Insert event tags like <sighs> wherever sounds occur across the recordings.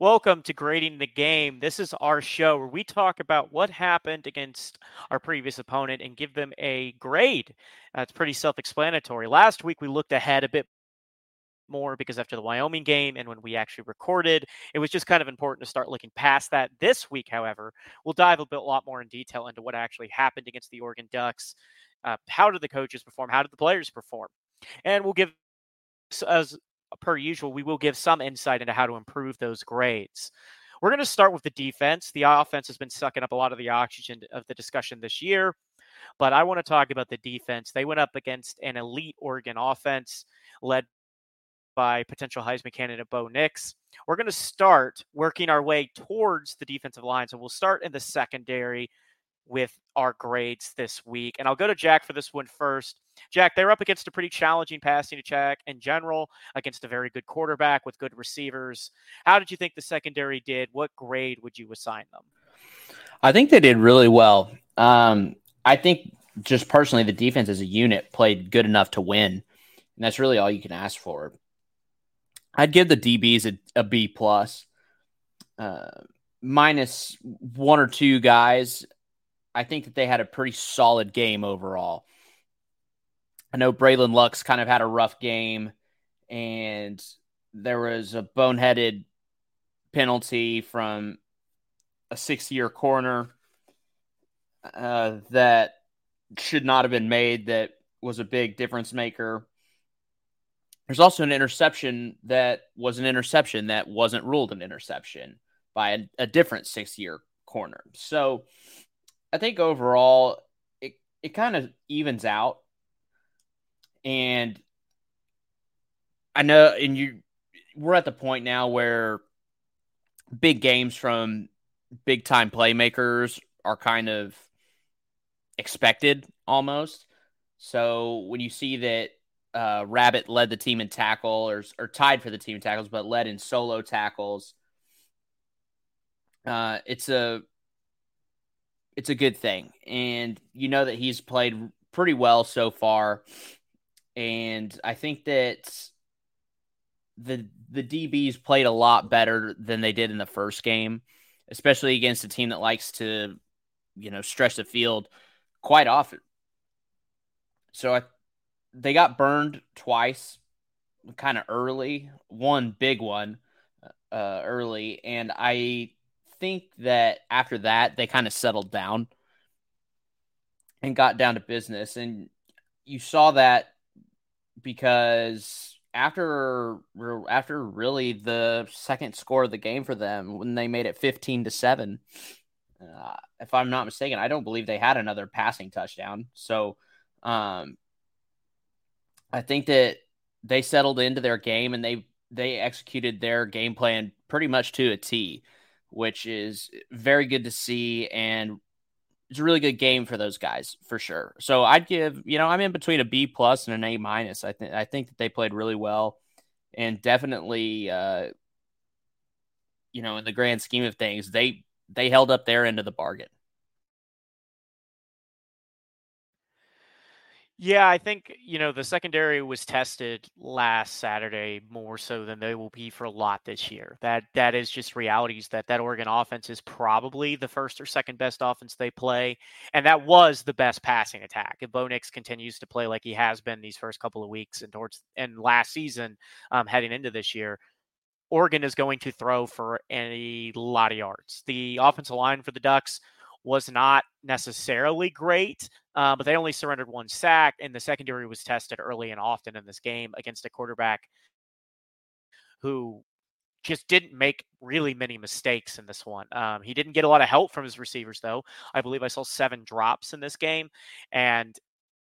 Welcome to Grading the Game. This is our show where we talk about what happened against our previous opponent and give them a grade. Uh, pretty self explanatory. Last week, we looked ahead a bit more because after the Wyoming game and when we actually recorded, it was just kind of important to start looking past that. This week, however, we'll dive a bit a lot more in detail into what actually happened against the Oregon Ducks. Uh, how did the coaches perform? How did the players perform? And we'll give as per usual, we will give some insight into how to improve those grades. We're going to start with the defense. The offense has been sucking up a lot of the oxygen of the discussion this year, but I want to talk about the defense. They went up against an elite Oregon offense led by potential Heisman candidate Bo Nix. We're going to start working our way towards the defensive line. So we'll start in the secondary with our grades this week. And I'll go to Jack for this one first. Jack, they're up against a pretty challenging passing attack in general, against a very good quarterback with good receivers. How did you think the secondary did? What grade would you assign them? I think they did really well. Um, I think just personally, the defense as a unit played good enough to win, and that's really all you can ask for. I'd give the DBs a, a B plus, uh, minus one or two guys I think that they had a pretty solid game overall. I know Bralyn Lux kind of had a rough game, and there was a boneheaded penalty from a six year corner uh, that should not have been made, that was a big difference maker. There's also an interception that was an interception that wasn't ruled an interception by a, a different six year corner. So I think overall it it kind of evens out. And I know and you we're at the point now where big games from big time playmakers are kind of expected almost. So when you see that uh, Rabbit led the team in tackle or, or tied for the team in tackles, but led in solo tackles, uh, it's a it's a good thing. And you know that he's played pretty well so far. And I think that the the DBs played a lot better than they did in the first game, especially against a team that likes to, you know, stretch the field quite often. So I they got burned twice kind of early, one big one uh, early, and I think that after that they kind of settled down and got down to business and you saw that because after after really the second score of the game for them when they made it 15 to 7 uh, if i'm not mistaken i don't believe they had another passing touchdown so um, i think that they settled into their game and they they executed their game plan pretty much to a t which is very good to see. And it's a really good game for those guys for sure. So I'd give, you know, I'm in between a B plus and an A minus. I think I think that they played really well and definitely uh you know, in the grand scheme of things, they they held up their end of the bargain. Yeah, I think, you know, the secondary was tested last Saturday more so than they will be for a lot this year. That that is just realities that that Oregon offense is probably the first or second best offense they play, and that was the best passing attack. If Bo Nix continues to play like he has been these first couple of weeks and towards and last season, um, heading into this year, Oregon is going to throw for a lot of yards. The offensive line for the Ducks was not necessarily great, uh, but they only surrendered one sack, and the secondary was tested early and often in this game against a quarterback who just didn't make really many mistakes in this one. Um, he didn't get a lot of help from his receivers, though. I believe I saw seven drops in this game, and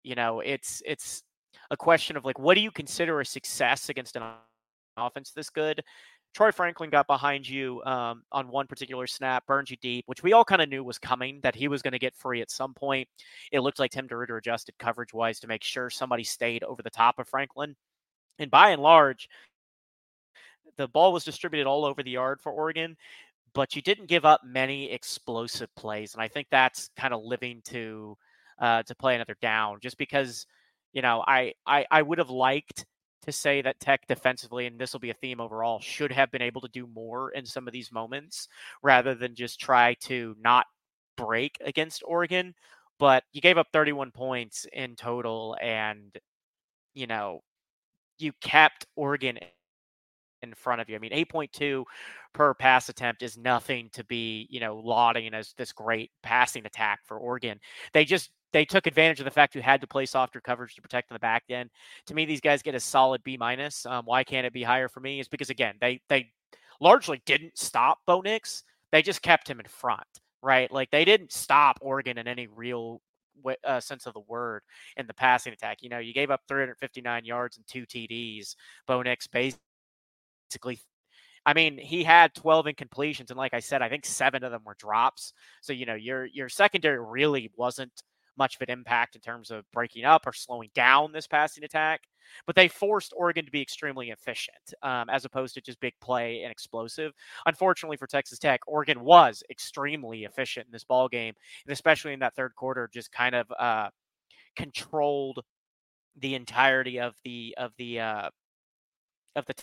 you know, it's it's a question of like, what do you consider a success against an offense this good? Troy Franklin got behind you um, on one particular snap, burned you deep, which we all kind of knew was coming, that he was going to get free at some point. It looked like Tim DeRuyter adjusted coverage wise to make sure somebody stayed over the top of Franklin. And by and large, the ball was distributed all over the yard for Oregon, but you didn't give up many explosive plays. And I think that's kind of living to uh, to play another down just because, you know, I, I, I would have liked to say that Tech defensively, and this will be a theme overall, should have been able to do more in some of these moments rather than just try to not break against Oregon. But you gave up 31 points in total, and you know, you kept Oregon in front of you. I mean, 8.2 per pass attempt is nothing to be, you know, lauding as this great passing attack for Oregon. They just they took advantage of the fact you had to play softer coverage to protect the back end. To me, these guys get a solid B minus. Um, why can't it be higher for me? Is because again, they they largely didn't stop Bo Nix. They just kept him in front, right? Like they didn't stop Oregon in any real uh, sense of the word in the passing attack. You know, you gave up 359 yards and two TDs. Bo Nix basically I mean, he had 12 incompletions, and like I said, I think seven of them were drops. So you know, your your secondary really wasn't much of an impact in terms of breaking up or slowing down this passing attack. But they forced Oregon to be extremely efficient um, as opposed to just big play and explosive. Unfortunately for Texas Tech, Oregon was extremely efficient in this ball game, and especially in that third quarter, just kind of uh, controlled the entirety of the of the uh, of the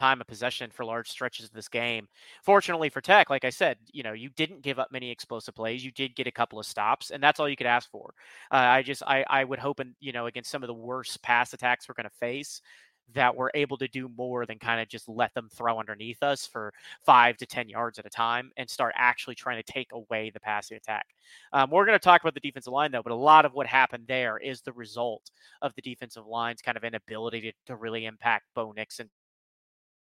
time of possession for large stretches of this game. Fortunately for Tech, like I said, you know, you didn't give up many explosive plays. You did get a couple of stops, and that's all you could ask for. Uh, I just, I, I would hope, and you know, against some of the worst pass attacks we're going to face, that we're able to do more than kind of just let them throw underneath us for five to 10 yards at a time and start actually trying to take away the passing attack. Um, we're going to talk about the defensive line, though, but a lot of what happened there is the result of the defensive line's kind of inability to, to really impact Bo Nixon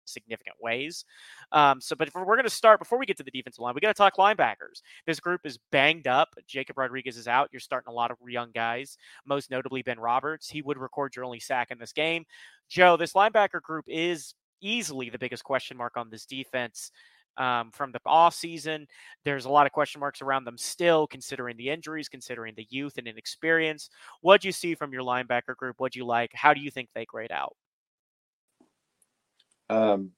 significant ways. Um, so, but we're going to start before we get to the defensive line, we got to talk linebackers. This group is banged up. Jacob Rodriguez is out. You're starting a lot of young guys, most notably Ben Roberts. He would record your only sack in this game. Joe, this linebacker group is easily the biggest question mark on this defense. Um, from the off season. There's a lot of question marks around them still, considering the injuries, considering the youth and inexperience. What do you see from your linebacker group? What do you like? How do you think they grade out? Um,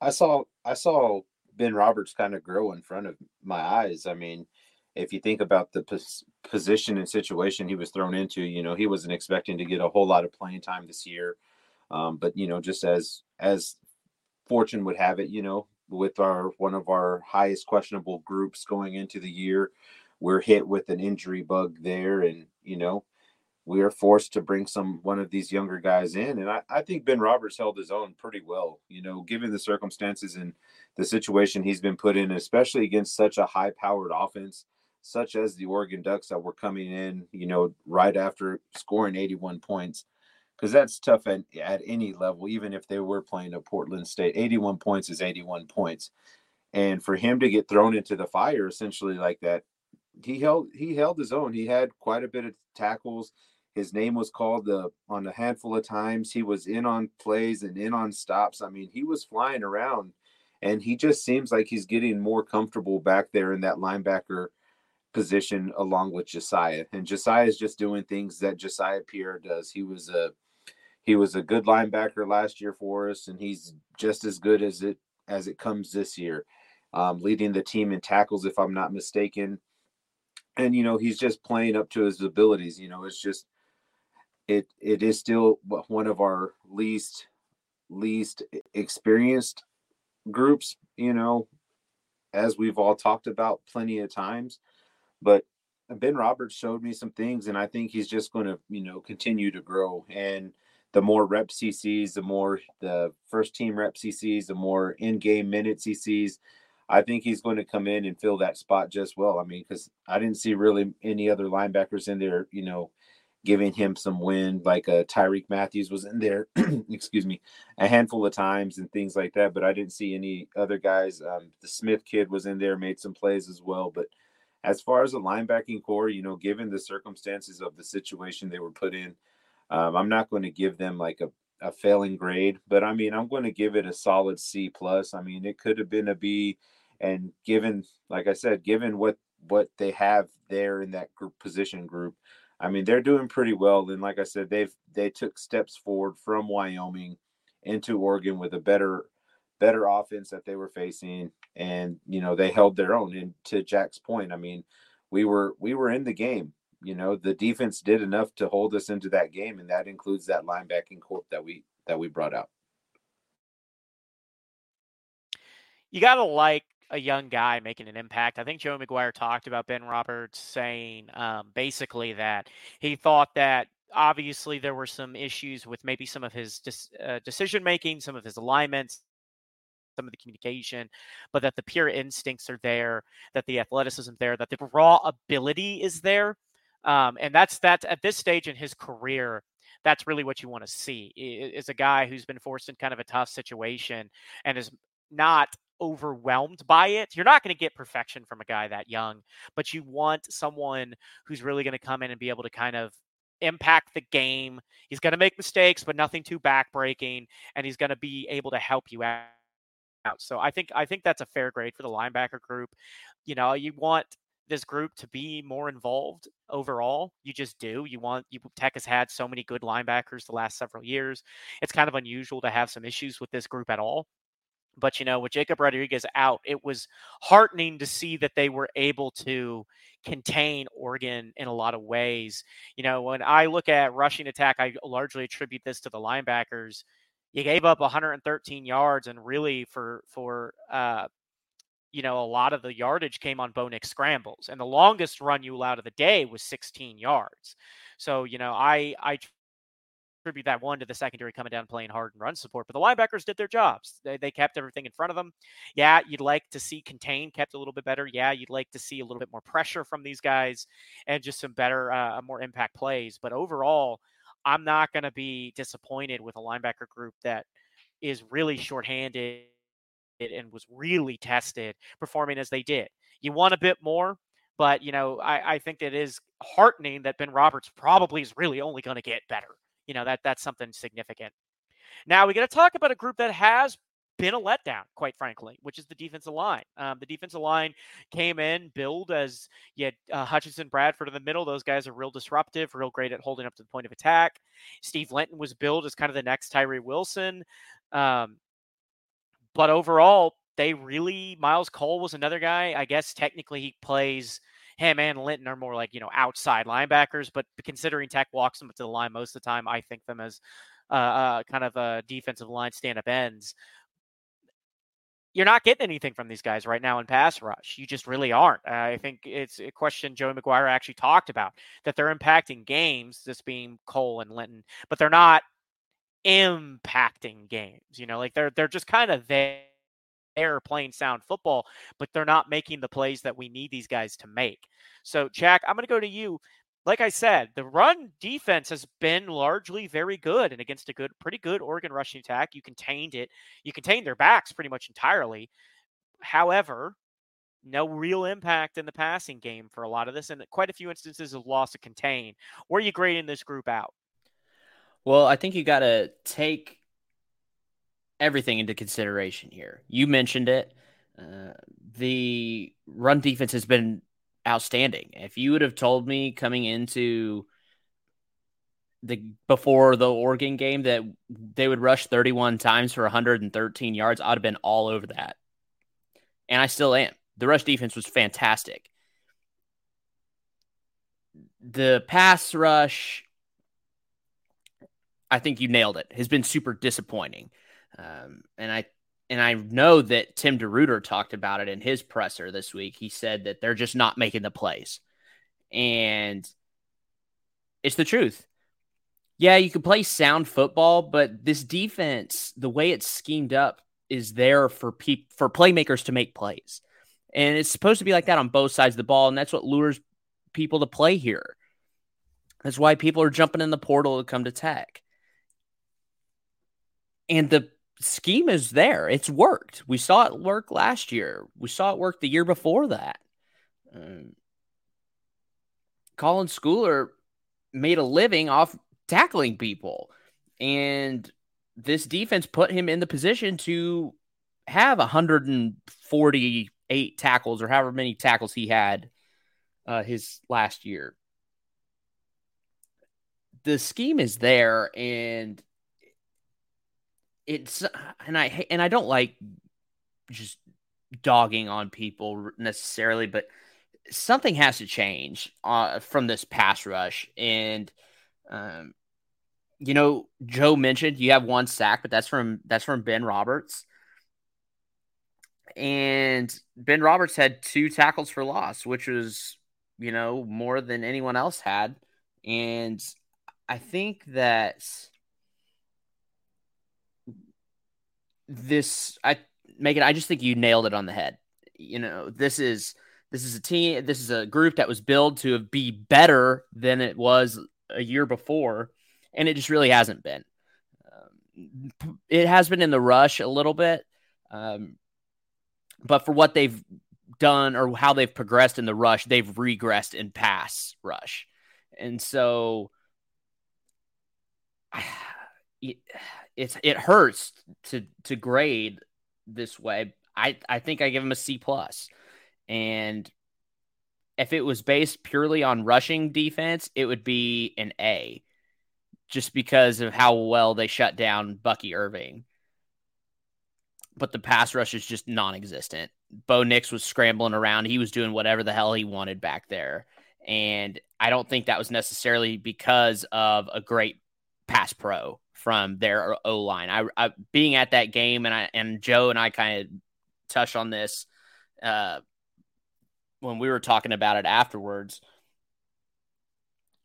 I saw I saw Ben Roberts kind of grow in front of my eyes. I mean, if you think about the pos- position and situation he was thrown into, you know, he wasn't expecting to get a whole lot of playing time this year. Um, but you know, just as as fortune would have it, you know, with our one of our highest questionable groups going into the year, we're hit with an injury bug there, and you know, we are forced to bring some one of these younger guys in. And I, I think Ben Roberts held his own pretty well, you know, given the circumstances and the situation he's been put in, especially against such a high powered offense, such as the Oregon Ducks that were coming in, you know, right after scoring 81 points. Because that's tough at, at any level, even if they were playing at Portland State. 81 points is 81 points. And for him to get thrown into the fire essentially like that, he held he held his own. He had quite a bit of tackles his name was called the, on a handful of times. He was in on plays and in on stops. I mean, he was flying around, and he just seems like he's getting more comfortable back there in that linebacker position along with Josiah. And Josiah is just doing things that Josiah Pierre does. He was a he was a good linebacker last year for us, and he's just as good as it as it comes this year, um, leading the team in tackles, if I'm not mistaken. And you know, he's just playing up to his abilities. You know, it's just it it is still one of our least least experienced groups you know as we've all talked about plenty of times. But ben roberts showed me some things and i think he's just going to you know continue to grow. And the more reps he sees the more the first team reps he sees the more in-game minutes he sees i think he's going to come in and fill that spot just well. I mean because i didn't see really any other linebackers in there you know giving him some wind, like uh, Tyreek Matthews was in there, <clears throat> excuse me, a handful of times and things like that. But I didn't see any other guys. Um, the Smith kid was in there, made some plays as well. But as far as the linebacking core, you know, given the circumstances of the situation they were put in, um, I'm not going to give them like a, a failing grade, but I mean, I'm going to give it a solid C plus. I mean, it could have been a B, and given, like I said, given what what they have there in that group position group, I mean, they're doing pretty well. And like I said, they've they took steps forward from Wyoming into Oregon with a better better offense that they were facing, and you know they held their own. And to Jack's point, I mean, we were we were in the game. You know, the defense did enough to hold us into that game, and that includes that linebacking corp that we that we brought out. You got to like a young guy making an impact. I think Joe McGuire talked about Ben Roberts saying um, basically that he thought that obviously there were some issues with maybe some of his uh, decision making, some of his alignments, some of the communication, but that the pure instincts are there, that the athleticism there, that the raw ability is there. Um, and that's that's at this stage in his career, that's really what you want to see is a guy who's been forced in kind of a tough situation and is not overwhelmed by it. You're not going to get perfection from a guy that young, but you want someone who's really going to come in and be able to kind of impact the game. He's going to make mistakes, but nothing too backbreaking, and he's going to be able to help you out. So I think I think that's a fair grade for the linebacker group. You know, you want this group to be more involved overall. You just do. You want you Tech has had so many good linebackers the last several years. It's kind of unusual to have some issues with this group at all. But you know, with Jacob Rodriguez out, it was heartening to see that they were able to contain Oregon in a lot of ways. You know, when I look at rushing attack, I largely attribute this to the linebackers. You gave up 113 yards, and really for for uh, you know a lot of the yardage came on Bo Nix scrambles, and the longest run you allowed of the day was 16 yards. So you know, I I attribute that one to the secondary coming down playing hard and run support. But the linebackers did their jobs. They, they kept everything in front of them. Yeah, you'd like to see contain kept a little bit better. Yeah, you'd like to see a little bit more pressure from these guys and just some better, uh, more impact plays. But overall, I'm not going to be disappointed with a linebacker group that is really shorthanded and was really tested performing as they did. You want a bit more, but you know, I, I think it is heartening that Ben Roberts probably is really only going to get better you know that that's something significant. Now we got to talk about a group that has been a letdown, quite frankly, which is the defensive line. Um, the defensive line came in, billed as you had uh, Hutchings, Bradford in the middle. Those guys are real disruptive, real great at holding up to the point of attack. Steve Linton was billed as kind of the next Tyree Wilson. Um, but overall, they really, Miles Cole was another guy. I guess technically he plays him and Linton are more like, you know, outside linebackers, but considering Tech walks them to the line most of the time, I think them as uh, uh, kind of a defensive line stand up ends. You're not getting anything from these guys right now in pass rush. You just really aren't. Uh, I think it's a question Joey McGuire actually talked about that they're impacting games, this being Cole and Linton, but they're not impacting games. You know, like they're they're just kind of there they're playing sound football, but they're not making the plays that we need these guys to make. So, Jack, I'm going to go to you. Like I said, the run defense has been largely very good, and against a good, pretty good Oregon rushing attack, you contained it. You contained their backs pretty much entirely. However, no real impact in the passing game for a lot of this, and quite a few instances of loss of contain. Where are you grading this group out? Well, I think you got to take everything into consideration here. You mentioned it. Uh, the run defense has been outstanding. If you would have told me coming into the before the Oregon game that they would rush 31 times for 113 yards, I'd have been all over that. And I still am. The rush defense was fantastic. The pass rush, I think you nailed it, has been super disappointing. Um, and I and I know that Tim DeRuyter talked about it in his presser this week. He said that they're just not making the plays. And it's the truth. Yeah, you can play sound football, but this defense, the way it's schemed up, is there for pe- for playmakers to make plays. And it's supposed to be like that on both sides of the ball, and that's what lures people to play here. That's why people are jumping in the portal to come to Tech. And the scheme is there. It's worked. We saw it work last year. We saw it work the year before that. Um, Colin Schooler made a living off tackling people, and this defense put him in the position to have 148 tackles or however many tackles he had uh, his last year. The scheme is there, and it's and I and I don't like just dogging on people necessarily, but something has to change uh, from this pass rush, and um, you know, Joe mentioned you have one sack, but that's from that's from Ben Roberts. And Ben Roberts had two tackles for loss, which was, you know, more than anyone else had. And I think that this I Megan, I just think you nailed it on the head. You know, this is this is a team, this is a group that was built to be better than it was a year before and it just really hasn't been. Um, it has been in the rush a little bit, um, but for what they've done or how they've progressed in the rush, they've regressed in pass rush, and so <sighs> it's it hurts to to grade this way. I I think I give him a C plus, and if it was based purely on rushing defense, it would be an A just because of how well they shut down Bucky Irving. But the pass rush is just non existent. Bo Nix was scrambling around. He was doing whatever the hell he wanted back there. And I don't think that was necessarily because of a great pass pro from their O line. I, I, being at that game and I and Joe and I kind of touched on this uh, when we were talking about it afterwards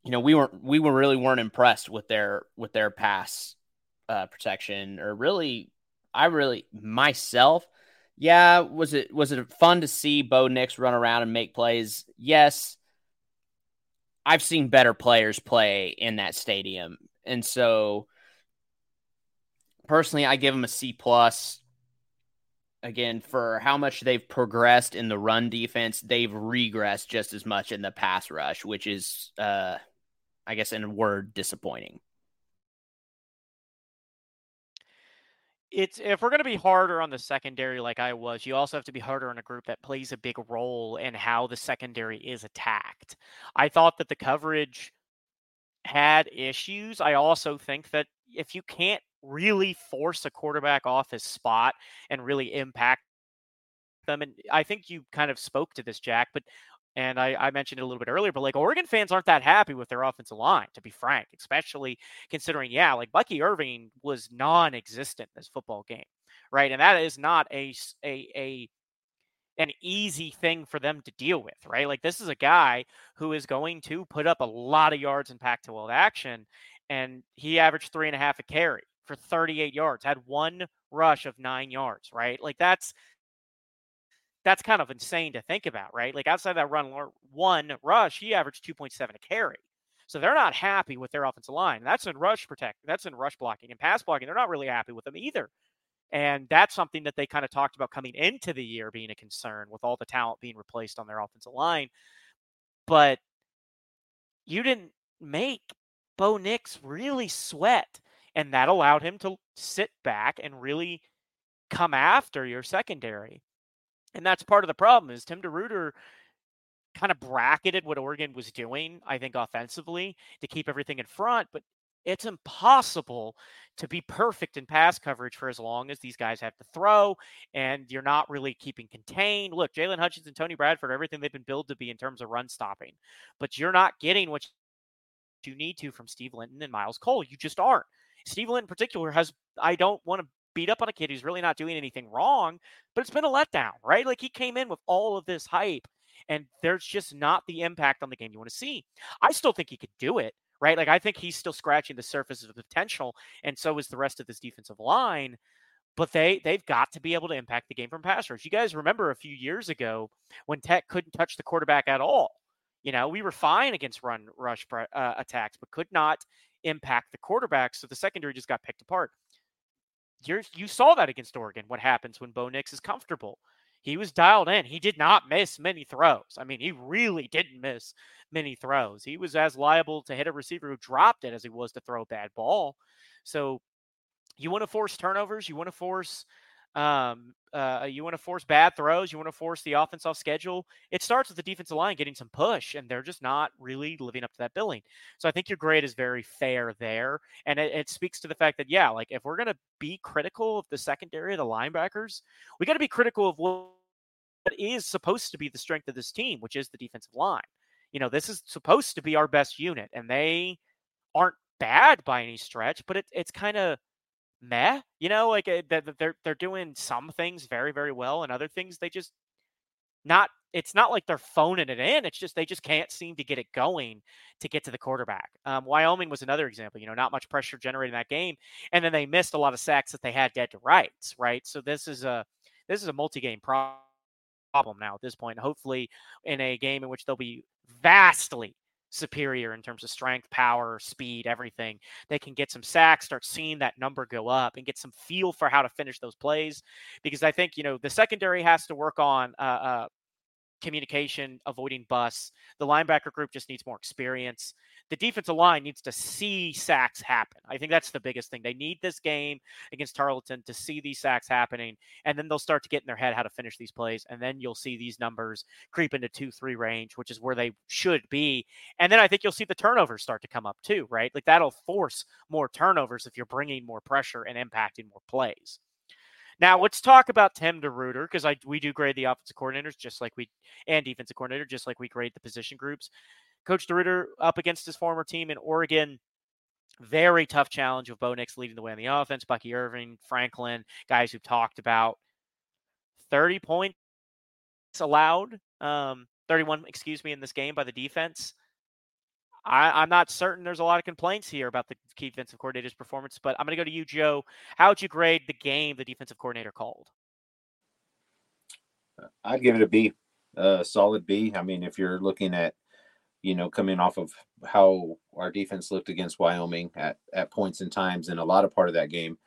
you know, we weren't we were really weren't impressed with their with their pass uh, protection or really I really myself yeah was it was it fun to see Bo Nix run around and make plays? Yes. I've seen better players play in that stadium. And so personally I give them a C plus again for how much they've progressed in the run defense they've regressed just as much in the pass rush which is uh I guess in a word, disappointing. It's if we're going to be harder on the secondary like I was, you also have to be harder on a group that plays a big role in how the secondary is attacked. I thought that the coverage had issues. I also think that if you can't really force a quarterback off his spot and really impact them, and I think you kind of spoke to this, Jack, but and I, I, mentioned it a little bit earlier, but like Oregon fans aren't that happy with their offensive line, to be frank, especially considering, yeah, like Bucky Irving was non existent this football game, right? And that is not a, a, a, an easy thing for them to deal with, right? Like this is a guy who is going to put up a lot of yards in Pac 12 action, and he averaged three and a half a carry for 38 yards, had one rush of nine yards, right? Like that's that's kind of insane to think about, right? Like outside that run one rush, he averaged 2.7 a carry. So they're not happy with their offensive line. That's in rush protect. That's in rush blocking and pass blocking. They're not really happy with them either. And that's something that they kind of talked about coming into the year being a concern with all the talent being replaced on their offensive line. But you didn't make Bo Nix really sweat. And that allowed him to sit back and really come after your secondary. And that's part of the problem is Tim DeRuyter kind of bracketed what Oregon was doing, I think, offensively to keep everything in front. But it's impossible to be perfect in pass coverage for as long as these guys have to throw and you're not really keeping contained. Look, Jaylon Hutchings and Tony Bradford, everything they've been billed to be in terms of run stopping, but you're not getting what you need to from Steve Linton and Miles Cole. You just aren't. Steve Linton in particular has, I don't want to beat up on a kid who's really not doing anything wrong, but it's been a letdown, right? Like he came in with all of this hype and there's just not the impact on the game you want to see. I still think he could do it, right? Like I think he's still scratching the surface of potential, and so is the rest of this defensive line. But they they've got to be able to impact the game from pass rush. You guys remember a few years ago when Tech couldn't touch the quarterback at all. You know, we were fine against run rush uh, attacks, but could not impact the quarterback. So the secondary just got picked apart you you saw that against Oregon. What happens when Bo Nix is comfortable? He was dialed in. He did not miss many throws. I mean, he really didn't miss many throws. He was as liable to hit a receiver who dropped it as he was to throw a bad ball. So you want to force turnovers. You want to force um, uh, you want to force bad throws. You want to force the offense off schedule. It starts with the defensive line getting some push, and they're just not really living up to that billing. So I think your grade is very fair there, and it, it speaks to the fact that yeah, like if we're gonna be critical of the secondary, the linebackers, we got to be critical of what is supposed to be the strength of this team, which is the defensive line. You know, this is supposed to be our best unit, and they aren't bad by any stretch, but it, it's kind of meh. You know, like uh, they're they're doing some things very very well, and other things they just not. It's not like they're phoning it in. It's just they just can't seem to get it going to get to the quarterback. Um, Wyoming was another example. You know, not much pressure generated in that game, and then they missed a lot of sacks that they had dead to rights. Right. So this is a this is a multi-game problem problem now at this point. Hopefully, in a game in which they'll be vastly superior in terms of strength, power, speed, everything. They can get some sacks, start seeing that number go up, and get some feel for how to finish those plays. Because I think you know the secondary has to work on uh, uh, communication, avoiding busts. The linebacker group just needs more experience. The defensive line needs to see sacks happen. I think that's the biggest thing. They need this game against Tarleton to see these sacks happening, and then they'll start to get in their head how to finish these plays. And then you'll see these numbers creep into two, three range, which is where they should be. And then I think you'll see the turnovers start to come up too, right? Like that'll force more turnovers if you're bringing more pressure and impacting more plays. Now let's talk about Tim DeRuyter because I we do grade the offensive coordinators just like we and defensive coordinator just like we grade the position groups. Coach DeRuyter up against his former team in Oregon. Very tough challenge of Bo Nix leading the way on the offense. Bucky Irving, Franklin, guys who've talked about 30 points allowed, um, 31, excuse me, in this game by the defense. I, am not certain there's a lot of complaints here about the key defensive coordinator's performance, but I'm going to go to you, Joe. How would you grade the game the defensive coordinator called? I'd give it a B, a solid B. I mean, if you're looking at, you know, coming off of how our defense looked against Wyoming at, at points and times in a lot of part of that game,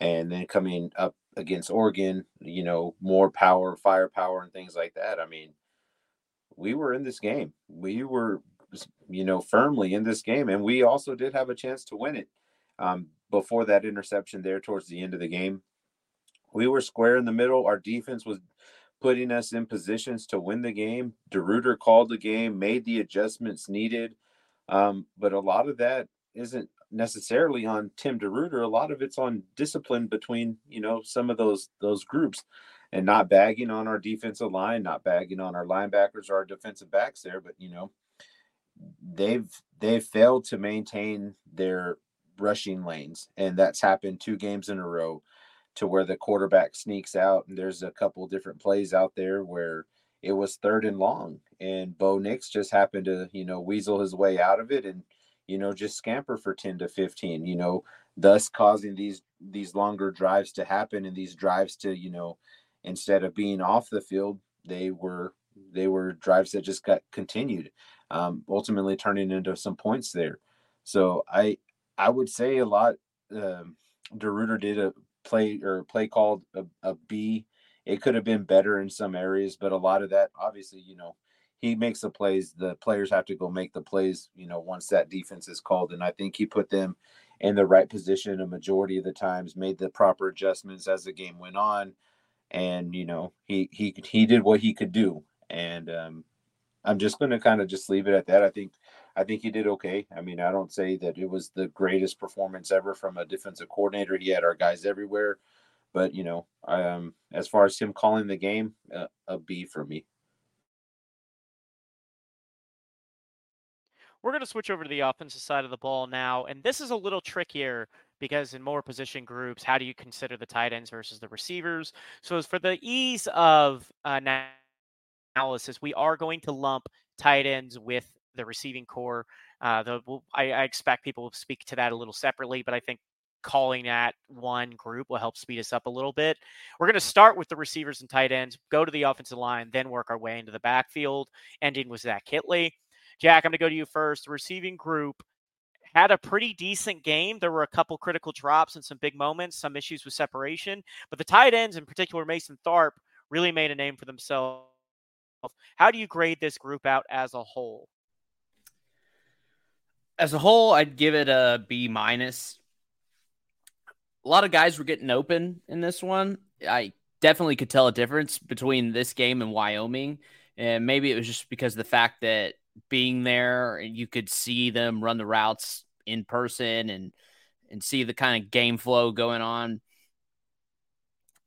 and then coming up against Oregon, you know, more power, firepower, and things like that. I mean, we were in this game. We were you know, firmly in this game. And we also did have a chance to win it um, before that interception there towards the end of the game. We were square in the middle. Our defense was putting us in positions to win the game. DeRuyter called the game, made the adjustments needed. Um, but a lot of that isn't necessarily on Tim DeRuyter. A lot of it's on discipline between, you know, some of those those groups and not bagging on our defensive line, not bagging on our linebackers or our defensive backs there, but you know, they've they've failed to maintain their rushing lanes, and that's happened two games in a row to where the quarterback sneaks out and there's a couple different plays out there where it was third and long and Bo Nix just happened to, you know, weasel his way out of it and, you know, just scamper for 10 to 15, you know, thus causing these these longer drives to happen and these drives to, you know, instead of being off the field, they were they were drives that just got continued um, ultimately turning into some points there. So I I would say a lot. Um, DeRuyter did a play or play called a, a B. It could have been better in some areas, but a lot of that, obviously, you know, he makes the plays. The players have to go make the plays. You know, once that defense is called, and I think he put them in the right position a majority of the times. Made the proper adjustments as the game went on, and you know, he he he did what he could do. And um, I'm just going to kind of just leave it at that. I think I think he did okay. I mean, I don't say that it was the greatest performance ever from a defensive coordinator. He had our guys everywhere, but you know, um, as far as him calling the game, uh, a B for me. We're going to switch over to the offensive side of the ball now, and this is a little trickier because in more position groups, how do you consider the tight ends versus the receivers? So, as for the ease of uh, analysis, we are going to lump tight ends with the receiving core. Uh, the, I, I expect people will speak to that a little separately, but I think calling that one group will help speed us up a little bit. We're going to start with the receivers and tight ends, go to the offensive line, then work our way into the backfield, ending with Zach Kittley. Jack, I'm going to go to you first. The receiving group had a pretty decent game. There were a couple critical drops and some big moments, some issues with separation, but the tight ends, in particular Mason Tharp, really made a name for themselves how do you grade this group out as a whole? As a whole, I'd give it a B minus. A lot of guys were getting open in this one. I definitely could tell a difference between this game and Wyoming. And maybe it was just because the fact that being there you could see them run the routes in person and and see the kind of game flow going on.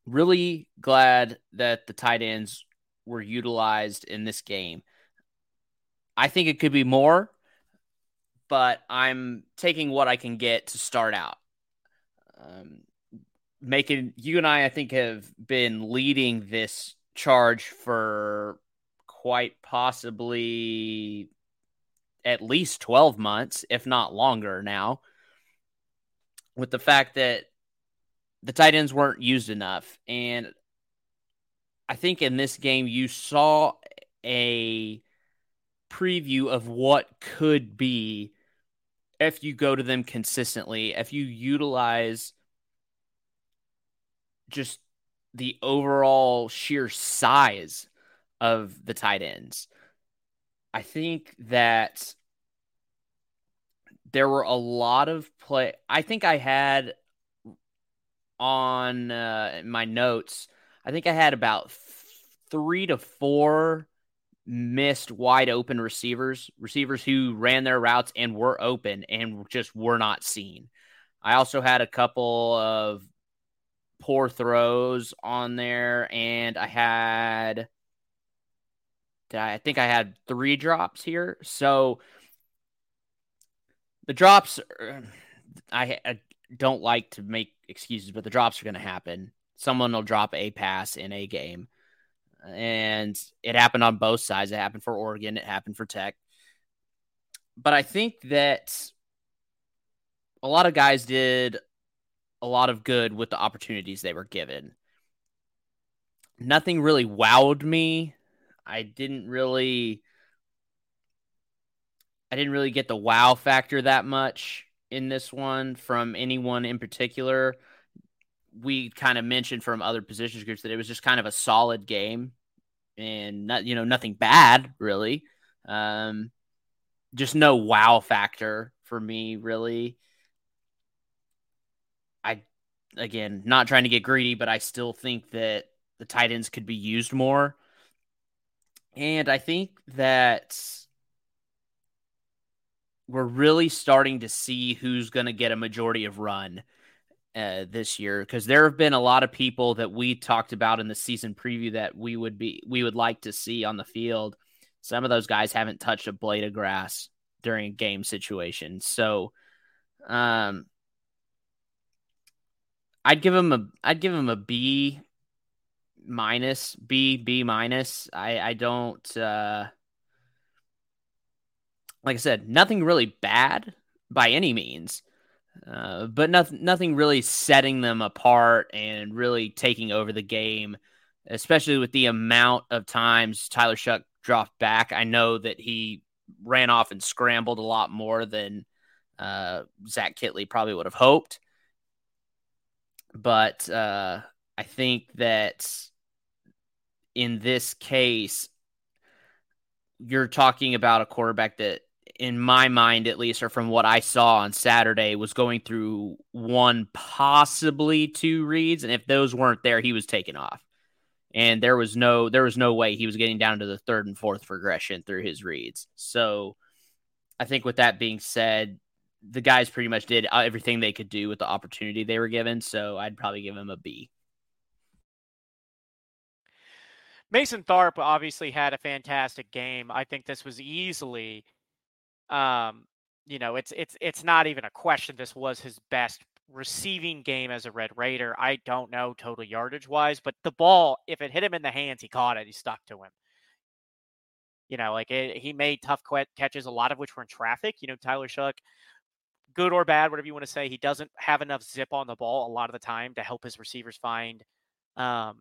Really glad that the tight ends were utilized in this game. I think it could be more, but I'm taking what I can get to start out. Um, making you and I, I think, have been leading this charge for quite possibly at least 12 months, if not longer now, with the fact that the tight ends weren't used enough. And I think in this game, you saw a preview of what could be if you go to them consistently, if you utilize just the overall sheer size of the tight ends. I think that there were a lot of play. I think I had on uh, my notes, I think I had about three to four missed wide open receivers, receivers who ran their routes and were open and just were not seen. I also had a couple of poor throws on there, and I had, I think I had three drops here. So the drops, uh, I, I don't like to make excuses, but the drops are going to happen. Someone will drop a pass in a game and it happened on both sides. It happened for Oregon, it happened for Tech. But I think that a lot of guys did a lot of good with the opportunities they were given. Nothing really wowed me. I didn't really I didn't really get the wow factor that much in this one from anyone in particular we kind of mentioned from other positions groups that it was just kind of a solid game and not you know nothing bad really. Um just no wow factor for me really. I again not trying to get greedy but i still think that the tight ends could be used more. And i think that we're really starting to see who's going to get a majority of run uh, this year because there have been a lot of people that we talked about in the season preview that we would be we would like to see on the field. Some of those guys haven't touched a blade of grass during game situations, so um, I'd give him a I'd give him a B minus B B minus. I I don't uh, like I said nothing really bad by any means. Uh, but nothing, nothing really setting them apart and really taking over the game, especially with the amount of times Tyler Shough dropped back. I know that he ran off and scrambled a lot more than uh, Zach Kittley probably would have hoped. But uh, I think that in this case, you're talking about a quarterback that in my mind at least, or from what I saw on Saturday, was going through one, possibly two reads, and if those weren't there, he was taken off. And there was no there was no way he was getting down to the third and fourth progression through his reads. So I think with that being said, the guys pretty much did uh, everything they could do with the opportunity they were given. So I'd probably give him a B. Mason Tharp obviously had a fantastic game. I think this was easily um, you know, it's it's it's not even a question. This was his best receiving game as a Red Raider. I don't know total yardage wise, but the ball, if it hit him in the hands, he caught it. He stuck to him. You know, like it, he made tough catches, a lot of which were in traffic. You know, Tyler Shough, good or bad, whatever you want to say, he doesn't have enough zip on the ball a lot of the time to help his receivers find um,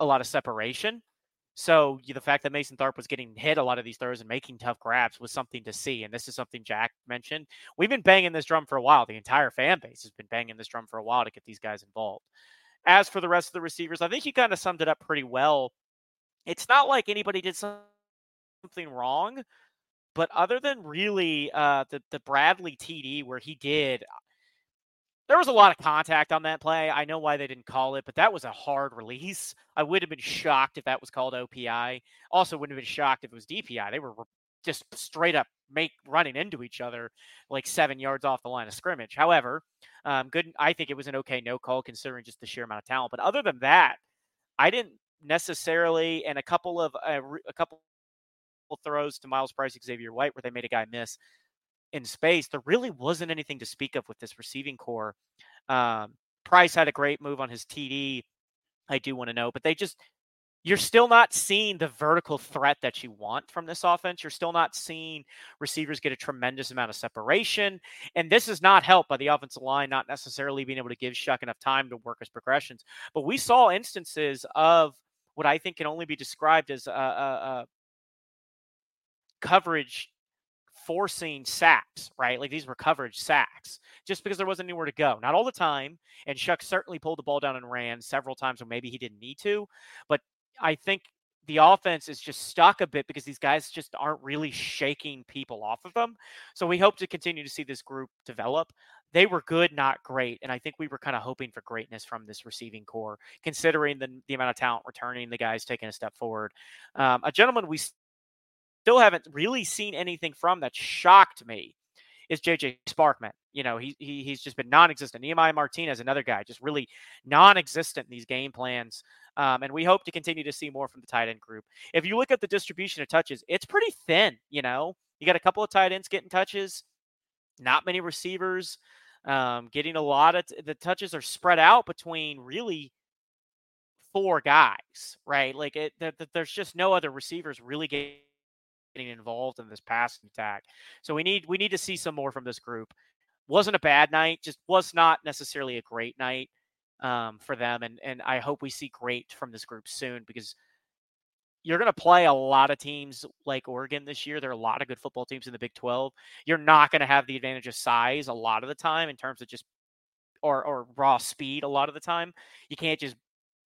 a lot of separation. So the fact that Mason Tharp was getting hit a lot of these throws and making tough grabs was something to see. And this is something Jack mentioned. We've been banging this drum for a while. The entire fan base has been banging this drum for a while to get these guys involved. As for the rest of the receivers, I think you kind of summed it up pretty well. It's not like anybody did something wrong, but other than really uh, the the Bradley TD where he did there was a lot of contact on that play. I know why they didn't call it, but that was a hard release. I would have been shocked if that was called OPI. Also, wouldn't have been shocked if it was DPI. They were just straight up make running into each other like seven yards off the line of scrimmage. However, um, good. I think it was an okay no call considering just the sheer amount of talent. But other than that, I didn't necessarily, and a couple of uh, a couple throws to Myles Price, Xavier White, where they made a guy miss in space, there really wasn't anything to speak of with this receiving core. Um, Price had a great move on his TD. I do want to know, but they just you're still not seeing the vertical threat that you want from this offense. You're still not seeing receivers get a tremendous amount of separation. And this is not helped by the offensive line not necessarily being able to give Shough enough time to work his progressions. But we saw instances of what I think can only be described as a, a, a coverage forcing sacks, right? Like these were coverage sacks just because there wasn't anywhere to go. Not all the time. And Shough certainly pulled the ball down and ran several times when maybe he didn't need to. But I think the offense is just stuck a bit because these guys just aren't really shaking people off of them. So we hope to continue to see this group develop. They were good, not great. And I think we were kind of hoping for greatness from this receiving corps, considering the, the amount of talent returning, the guys taking a step forward. Um, a gentleman we still haven't really seen anything from that shocked me is JJ Sparkman. You know, he, he he's just been non-existent. Nehemiah Martinez, another guy, just really non-existent in these game plans. Um, and we hope to continue to see more from the tight end group. If you look at the distribution of touches, it's pretty thin. You know, you got a couple of tight ends getting touches, not many receivers um, getting a lot of t- the touches are spread out between really four guys, right? Like it, there's just no other receivers really getting getting involved in this passing attack. So we need we need to see some more from this group. Wasn't a bad night, just was not necessarily a great night um, for them, and and I hope we see great from this group soon because you're going to play a lot of teams like Oregon this year. There are a lot of good football teams in the Big 12. You're not going to have the advantage of size a lot of the time in terms of just or or raw speed a lot of the time. You can't just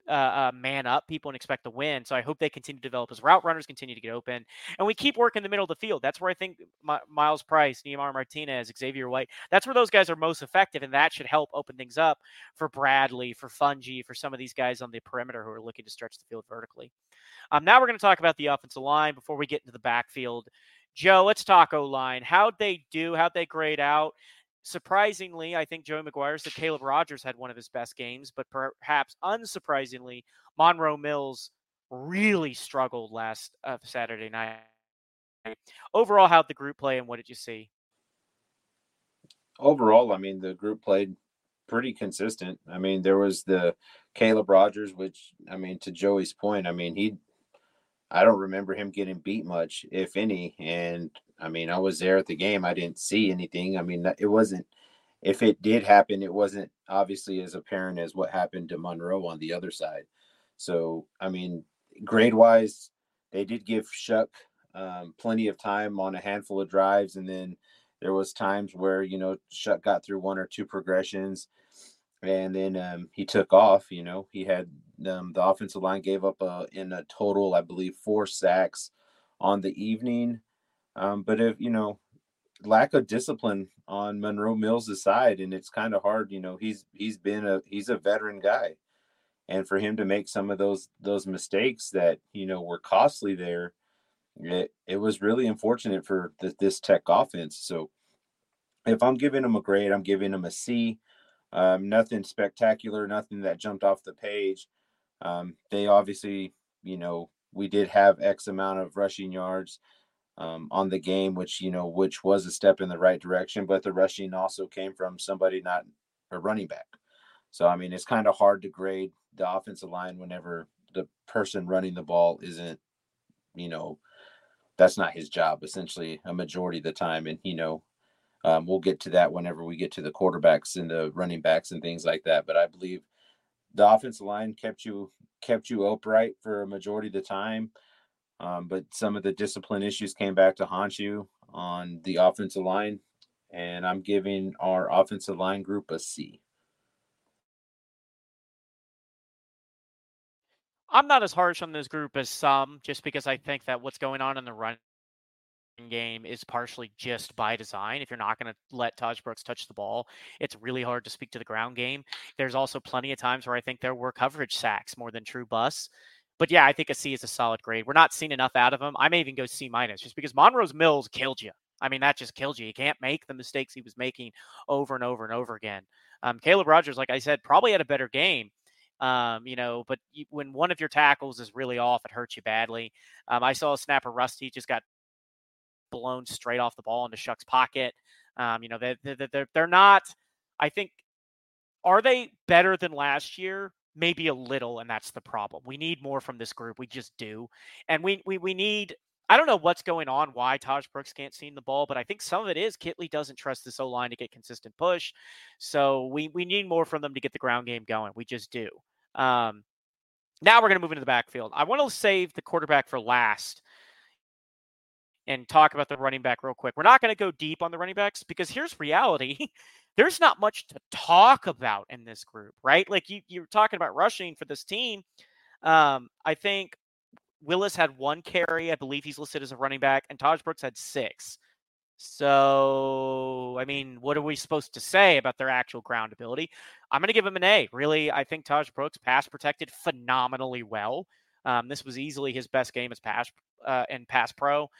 uh, uh, man up people and expect to win. So I hope they continue to develop as route runners continue to get open, and we keep working the middle of the field. That's where I think Myles Price, Nehemiah Martinez, Xavier White. That's where those guys are most effective, and that should help open things up for Bradley, for Fouonji, for some of these guys on the perimeter who are looking to stretch the field vertically. Um, now we're going to talk about the offensive line before we get into the backfield. Joe, let's talk O line. How'd they do? How'd they grade out? Surprisingly, I think Joey McGuire said Caleb Rogers had one of his best games, but perhaps unsurprisingly, Monroe Mills really struggled last uh, Saturday night. Overall, how'd the group play and what did you see? Overall, I mean, the group played pretty consistent. I mean, there was the Caleb Rogers, which, I mean, to Joey's point, I mean, he, I don't remember him getting beat much, if any. And I mean, I was there at the game. I didn't see anything. I mean, it wasn't, if it did happen, it wasn't obviously as apparent as what happened to Monroe on the other side. So, I mean, grade wise, they did give Shough um, plenty of time on a handful of drives. And then there was times where, you know, Shough got through one or two progressions and then um, he took off, you know, he had um, the offensive line gave up a, in a total, I believe, four sacks on the evening. Um, but if you know, lack of discipline on Monroe Mills' side, and it's kind of hard. You know, he's he's been a he's a veteran guy, and for him to make some of those those mistakes that you know were costly there, it it was really unfortunate for the, this Tech offense. So, if I'm giving him a grade, I'm giving him a C. Um, nothing spectacular, nothing that jumped off the page. Um, they obviously, you know, we did have X amount of rushing yards um, on the game, which you know, which was a step in the right direction. But the rushing also came from somebody not a running back. So I mean, it's kind of hard to grade the offensive line whenever the person running the ball isn't, you know, that's not his job. Essentially, a majority of the time, and you know, um, we'll get to that whenever we get to the quarterbacks and the running backs and things like that. But I believe the offensive line kept you kept you upright for a majority of the time. Um, but some of the discipline issues came back to haunt you on the offensive line, and I'm giving our offensive line group a C. I'm not as harsh on this group as some, just because I think that what's going on in the run game is partially just by design. If you're not going to let Tahj Brooks touch the ball, it's really hard to speak to the ground game. There's also plenty of times where I think there were coverage sacks more than true bus. But yeah, I think a C is a solid grade. We're not seeing enough out of him. I may even go C minus just because Monroe's Mills killed you. I mean, that just killed you. You can't make the mistakes he was making over and over and over again. Um, Caleb Rogers, like I said, probably had a better game. Um, you know, but when one of your tackles is really off, it hurts you badly. Um, I saw a snapper Rusty just got blown straight off the ball into Shough's pocket. Um, you know, they, they, they're, they're not, I think, are they better than last year? Maybe a little, and that's the problem. We need more from this group. We just do. And we, we, we need I don't know what's going on, why Tahj Brooks can't see the ball, but I think some of it is Kittley doesn't trust this O line to get consistent push. So we we need more from them to get the ground game going. We just do. Um, now we're going to move into the backfield. I want to save the quarterback for last and talk about the running back real quick. We're not going to go deep on the running backs because here's reality. <laughs> There's not much to talk about in this group, right? Like you, you're talking about rushing for this team. Um, I think Willis had one carry. I believe he's listed as a running back, and Tahj Brooks had six. So, I mean, what are we supposed to say about their actual ground ability? I'm going to give him an A. Really, I think Tahj Brooks pass protected phenomenally well. Um, this was easily his best game as pass uh, in pass pro.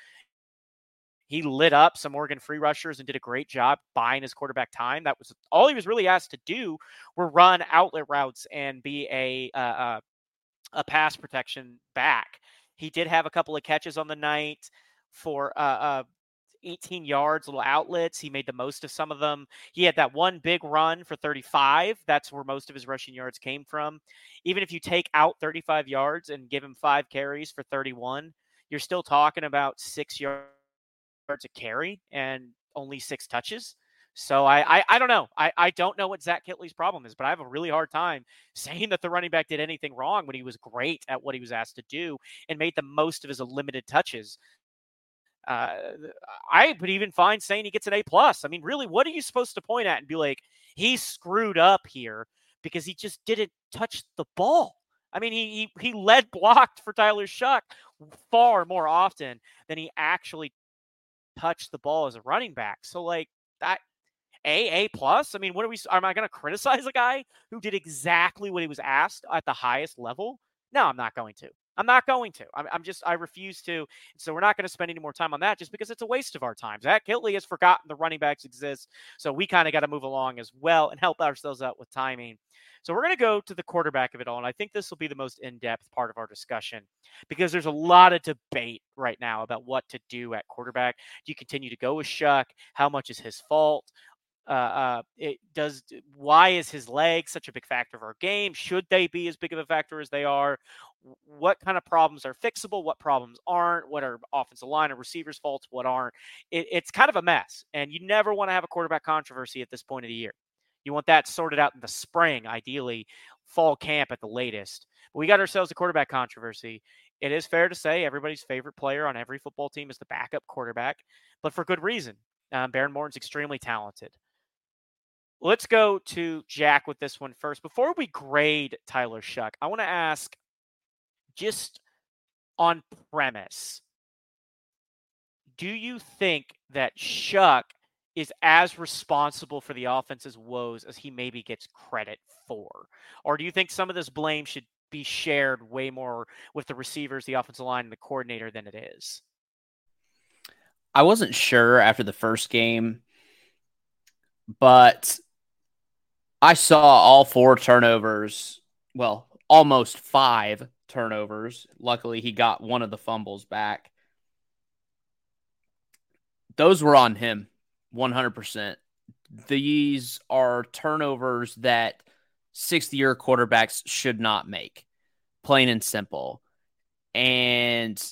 He lit up some Oregon free rushers and did a great job buying his quarterback time. That was all he was really asked to do were run outlet routes and be a uh, uh a pass protection back. He did have a couple of catches on the night for uh, uh, 18 yards, little outlets. He made the most of some of them. He had that one big run for 35. That's where most of his rushing yards came from. Even if you take out 35 yards and give him five carries for 31, you're still talking about six yards a carry and only six touches. So I, I, I don't know. I, I don't know what Zach Kittley's problem is, but I have a really hard time <laughs> saying that the running back did anything wrong when he was great at what he was asked to do and made the most of his limited touches. Uh, I would even find saying he gets an A plus. I mean, really, what are you supposed to point at and be like, he screwed up here because he just didn't touch the ball? I mean, he he, he led blocked for Tyler Shough far more often than he actually touched the ball as a running back. So like that a A plus. I mean, what are we? Am I going to criticize a guy who did exactly what he was asked at the highest level? No, I'm not going to. I'm not going to. I'm, I'm just, I refuse to. So we're not going to spend any more time on that just because it's a waste of our time. Zach Kittley has forgotten the running backs exist. So we kind of got to move along as well and help ourselves out with timing. So we're going to go to the quarterback of it all. And I think this will be the most in depth part of our discussion because there's a lot of debate right now about what to do at quarterback. Do you continue to go with Shough? How much is his fault? Uh, uh, it does. Why is his leg such a big factor of our game? Should they be as big of a factor as they are? What kind of problems are fixable? What problems aren't? What are offensive line or receivers' faults? What aren't? It, it's kind of a mess, and you never want to have a quarterback controversy at this point of the year. You want that sorted out in the spring, ideally, fall camp at the latest. But we got ourselves a quarterback controversy. It is fair to say everybody's favorite player on every football team is the backup quarterback, but for good reason. Um, Behren Morton's extremely talented. Let's go to Jack with this one first. Before we grade Tyler Shough, I want to ask just on premise do you think that Shough is as responsible for the offense's woes as he maybe gets credit for? Or do you think some of this blame should be shared way more with the receivers, the offensive line, and the coordinator than it is? I wasn't sure after the first game, but I saw all four turnovers. Well, almost five turnovers. Luckily, he got one of the fumbles back. Those were on him 100%. These are turnovers that 60 year quarterbacks should not make, plain and simple. And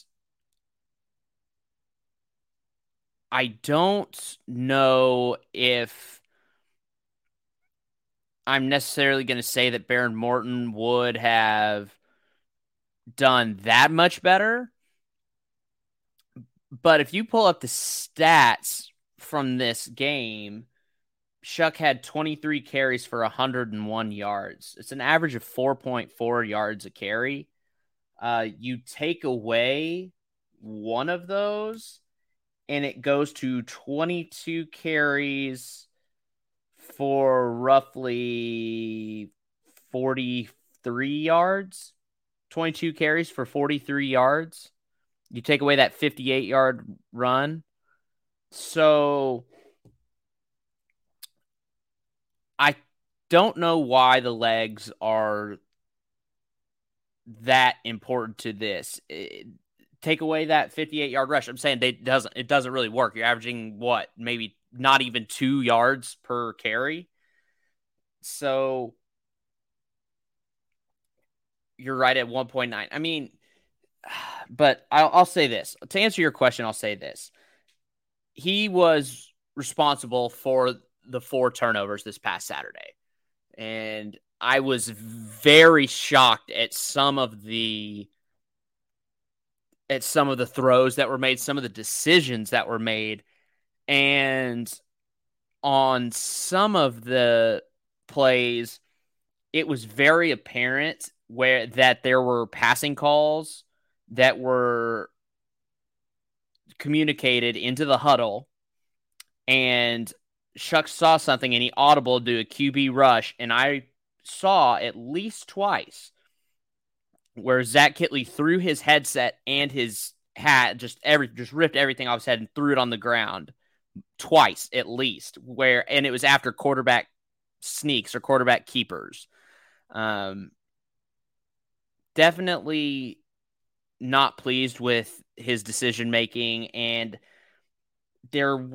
I don't know if I'm necessarily going to say that Behren Morton would have done that much better. But if you pull up the stats from this game, Shough had 23 carries for 101 yards. It's an average of 4.4 yards a carry. Uh, you take away one of those, and it goes to 22 carries for roughly 43 yards, 22 carries for 43 yards. You take away that 58 yard run. So I don't know why the legs are that important to this. It, take away that 58 yard rush. I'm saying they doesn't it doesn't really work. You're averaging what, maybe not even two yards per carry. So you're right at 1.9. I mean, <sighs> but I'll, I'll say this to answer your question. I'll say this: he was responsible for the four turnovers this past Saturday, and I was very shocked at some of the at some of the throws that were made, some of the decisions that were made, and on some of the plays, it was very apparent where that there were passing calls that were communicated into the huddle and Shough saw something and he audible do a QB rush and I saw at least twice where Zach Kittley threw his headset and his hat just every just ripped everything off his head and threw it on the ground twice at least where and it was after quarterback sneaks or quarterback keepers. Um definitely not pleased with his decision making and there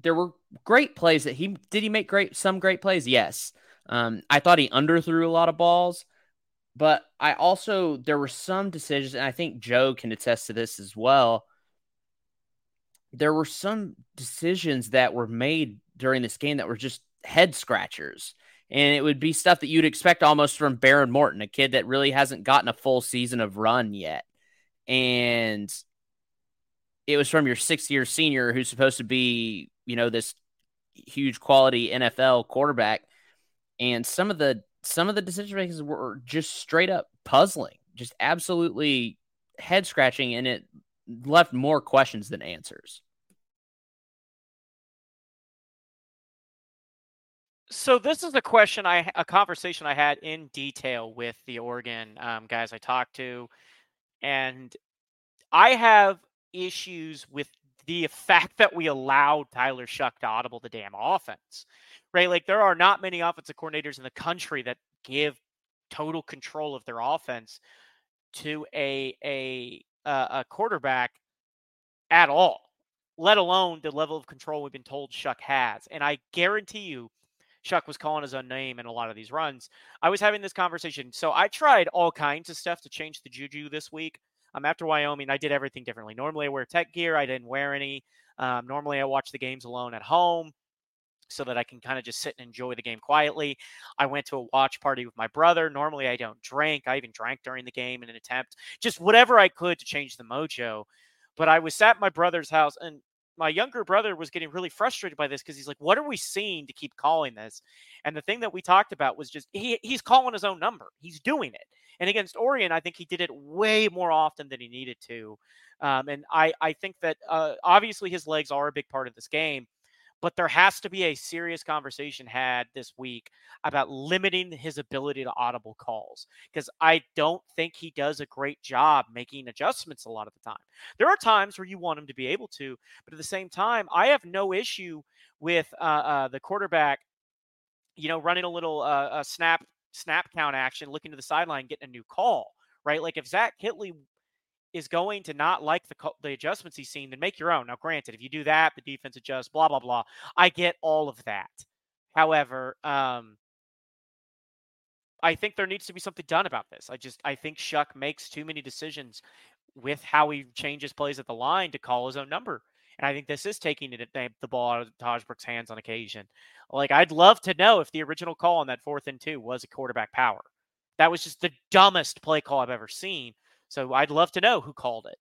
there were great plays that he did he make great some great plays? Yes. Um, i thought he underthrew a lot of balls but i also there were some decisions and i think joe can attest to this as well. There were some decisions that were made during this game that were just head scratchers and it would be stuff that you'd expect almost from Behren Morton, a kid that really hasn't gotten a full season of run yet. And it was from your sixth year senior who's supposed to be, you know, this huge quality NFL quarterback. And some of the some of the decision makers were just straight up puzzling, just absolutely head scratching, and it left more questions than answers. So this is a question I a conversation I had in detail with the Oregon um, guys I talked to, and I have issues with the fact that we allowed Tyler Shough to audible the damn offense, right? Like there are not many offensive coordinators in the country that give total control of their offense to a a a quarterback at all, let alone the level of control we've been told Shough has. And I guarantee you Shough was calling his own name in a lot of these runs. I was having this conversation. So I tried all kinds of stuff to change the juju this week. Um, after Wyoming, I did everything differently. Normally, I wear tech gear. I didn't wear any. Um, normally, I watch the games alone at home so that I can kind of just sit and enjoy the game quietly. I went to a watch party with my brother. Normally, I don't drink. I even drank during the game in an attempt, just whatever I could to change the mojo. But I was at my brother's house, and my younger brother was getting really frustrated by this because he's like, "What are we seeing to keep calling this?" And the thing that we talked about was just he he's calling his own number. He's doing it. And against Orion, I think he did it way more often than he needed to. Um, and I I think that uh, obviously his legs are a big part of this game but there has to be a serious conversation had this week about limiting his ability to audible calls because I don't think he does a great job making adjustments a lot of the time. There are times where you want him to be able to, but at the same time, I have no issue with uh, uh, the quarterback, you know, running a little uh, snap snap count action, looking to the sideline, getting a new call, right? Like if Zach Kittley is going to not like the the adjustments he's seen, then make your own. Now, granted, if you do that, the defense adjusts, blah blah blah. I get all of that. However, um, I think there needs to be something done about this. I just I think Shough makes too many decisions with how he changes plays at the line to call his own number. And I think this is taking it, the ball out of Tahj Brooks' hands on occasion. Like, I'd love to know if the original call on that fourth and two was a quarterback power. That was just the dumbest play call I've ever seen. So I'd love to know who called it.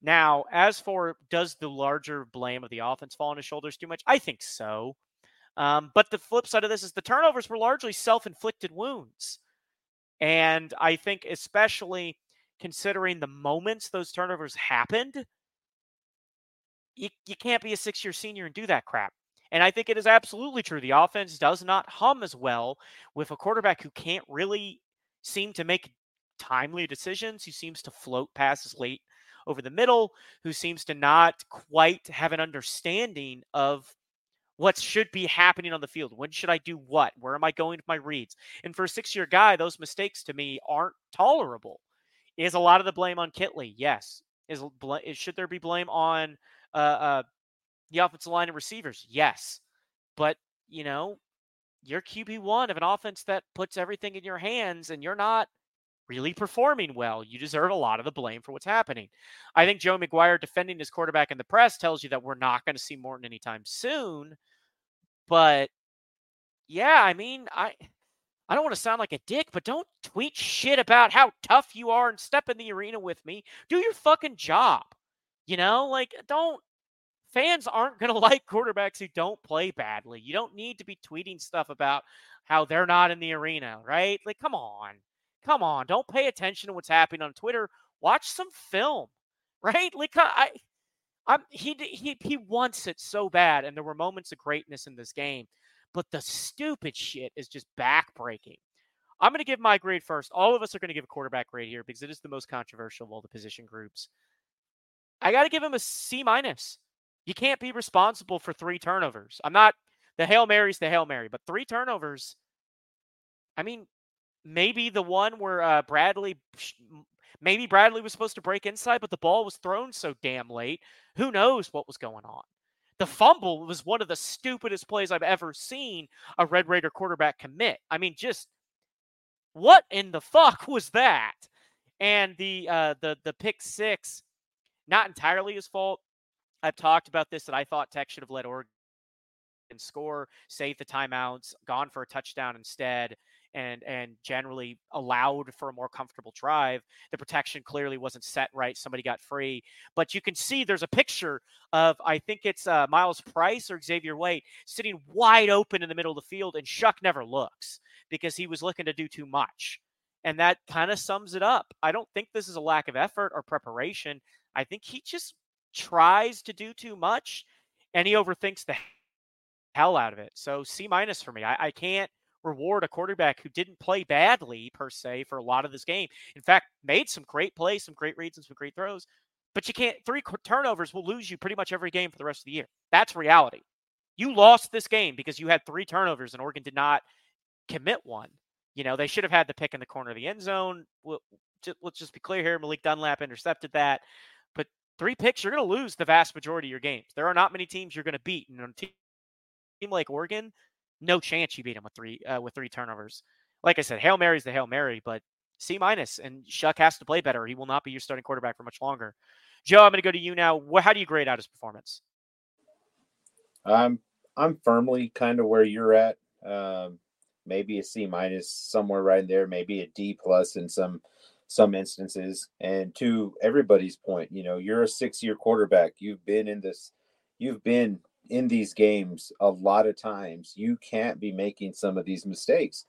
Now, as for does the larger blame of the offense fall on his shoulders too much? I think so. Um, but the flip side of this is the turnovers were largely self inflicted wounds. And I think, especially considering the moments those turnovers happened, you, you can't be a six year senior and do that crap. And I think it is absolutely true. The offense does not hum as well with a quarterback who can't really seem to make timely decisions, who seems to float passes late over the middle, who seems to not quite have an understanding of what should be happening on the field. When should I do what? Where am I going with my reads? And for a six year guy, those mistakes to me aren't tolerable. Is a lot of the blame on Kittley? Yes. Is, should there be blame on uh, uh, the offensive line and receivers? Yes, but you know, you're QB one of an offense that puts everything in your hands, and you're not really performing well. You deserve a lot of the blame for what's happening. I think Joe McGuire defending his quarterback in the press tells you that we're not going to see Morton anytime soon. But yeah, I mean, I I don't want to sound like a dick, but don't tweet shit about how tough you are and step in the arena with me. Do your fucking job. You know, like don't fans aren't going <laughs> to like quarterbacks who don't play badly. You don't need to be tweeting stuff about how they're not in the arena, right? Like come on. Come on, don't pay attention to what's happening on Twitter. Watch some film, <laughs> right? Like I I'm he he he wants it so bad and there were moments of greatness in this game but the stupid shit is just backbreaking. I'm going to give my grade first. All of us are going to give a quarterback grade here because it is the most controversial of all the position groups. I got to give him a C minus. You can't be responsible for three turnovers. I'm not the Hail Mary's the Hail Mary, but three turnovers. I mean, maybe the one where uh, Bradley, maybe Bradley was supposed to break inside, but the ball was thrown so damn late. Who knows what was going on? The fumble was one of the stupidest plays I've ever seen a Red Raider quarterback commit. I mean, just what in the fuck was that? And the uh, the the pick six, not entirely his fault. I've talked about this that I thought Tech should have let Oregon score, save the timeouts, gone for a touchdown instead and and generally allowed for a more comfortable drive. The protection clearly wasn't set right. Somebody got free, but you can see there's a picture of I think it's uh, Myles Price or Xavier Wade sitting wide open in the middle of the field, and Shough never looks because he was looking to do too much. And that kind of sums it up. I don't think this is a lack of effort or preparation. I think he just tries to do too much and he overthinks the hell out of it. So C minus for me. I, I can't reward a quarterback who didn't play badly per se for a lot of this game. In fact, made some great plays, some great reads, and some great throws. But you can't, three turnovers will lose you pretty much every game for the rest of the year. That's reality. You lost this game because you had three turnovers and Oregon did not commit one. You know, they should have had the pick in the corner of the end zone. let's just be clear here. Malik Dunlap intercepted that. But three picks, you're going to lose the vast majority of your games. There are not many teams you're going to beat. And a team like Oregon, no chance you beat him with three uh, with three turnovers. Like I said, hail mary's the hail mary, but C minus, and Shough has to play better. He will not be your starting quarterback for much longer. Joe, I'm going to go to you now. How do you grade out his performance? I'm I'm firmly kind of where you're at. Um, maybe a C minus somewhere right there. Maybe a D plus in some some instances. And to everybody's point, you know, you're a six year quarterback. You've been in this. You've been in these games a lot of times you can't be making some of these mistakes.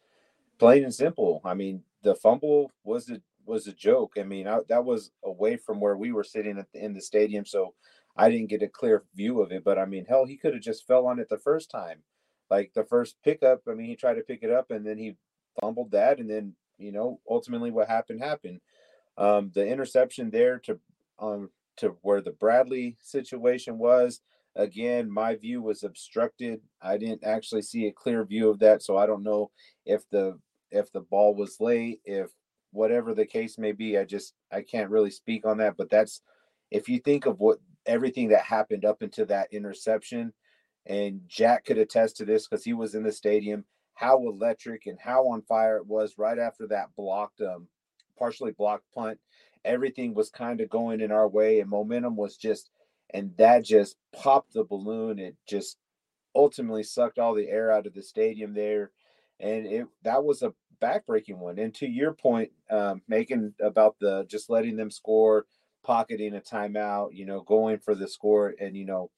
Plain and simple i mean the fumble was a was a joke. I mean I, that was away from where we were sitting at the, in the stadium so i didn't get a clear view of it but i mean hell he could have just fell on it the first time. Like the first pickup i mean he tried to pick it up and then he fumbled that and then you know ultimately what happened happened. Um the interception there to um to where the bradley situation was Again, my view was obstructed. I didn't actually see a clear view of that, so I don't know if the if the ball was late, if whatever the case may be. I just I can't really speak on that, but that's if you think of what everything that happened up into that interception, and Jack could attest to this because he was in the stadium, how electric and how on fire it was right after that blocked um partially blocked punt. Everything was kind of going in our way and momentum was just and that just popped the balloon. It just ultimately sucked all the air out of the stadium there, and it that was a backbreaking one. And to your point, um, making about the just letting them score, pocketing a timeout, you know, going for the score, and you know,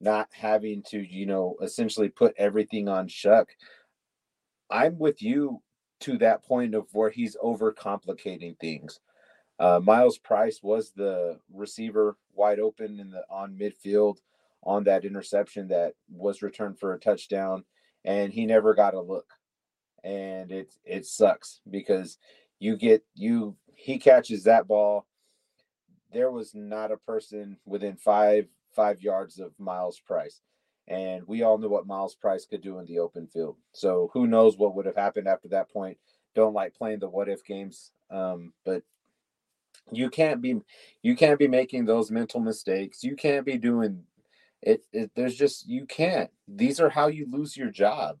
not having to, you know, essentially put everything on Shough. I'm with you to that point of where he's overcomplicating things. Uh, Myles Price was the receiver wide open in the on midfield on that interception that was returned for a touchdown, and he never got a look. And it it sucks because you get you he catches that ball. There was not a person within five five yards of Myles Price. And we all knew what Myles Price could do in the open field. So who knows what would have happened after that point. Don't like playing the what if games. Um, but You can't be you can't be making those mental mistakes. You can't be doing it, it there's just you can't. These are how you lose your job.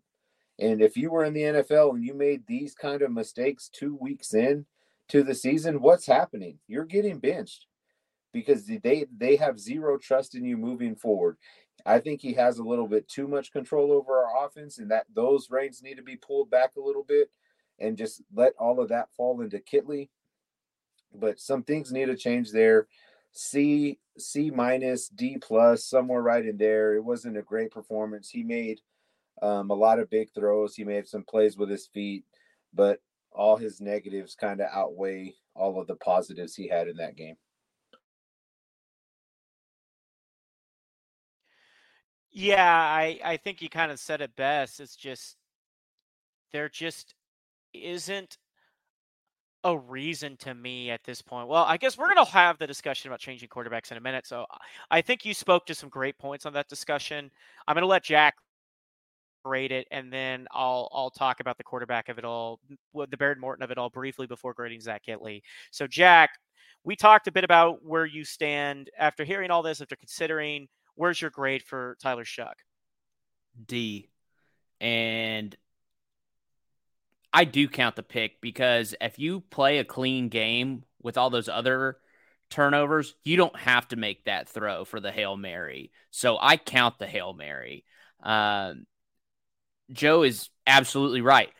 And if you were in the NFL and you made these kind of mistakes 2 weeks in to the season, what's happening? You're getting benched because they they have zero trust in you moving forward. I think he has a little bit too much control over our offense, and that those reins need to be pulled back a little bit, and just let all of that fall into Kittley. But some things need to change there. C C minus D plus somewhere right in there. It wasn't a great performance. He made um, a lot of big throws. He made some plays with his feet, but all his negatives kind of outweigh all of the positives he had in that game. Yeah, I I think you kind of said it best. It's just there just isn't a reason to me at this point. Well, I guess we're going to have the discussion about changing quarterbacks in a minute. So I think you spoke to some great points on that discussion. I'm going to let Jack grade it, and then I'll I'll talk about the quarterback of it all, the Behren Morton of it all briefly before grading Zach Kittley. So Jack, we talked a bit about where you stand after hearing all this, after considering Where's your grade for Tyler Shough? D. And I do count the pick because if you play a clean game with all those other turnovers, you don't have to make that throw for the Hail Mary. So I count the Hail Mary. Um, Joe is absolutely right.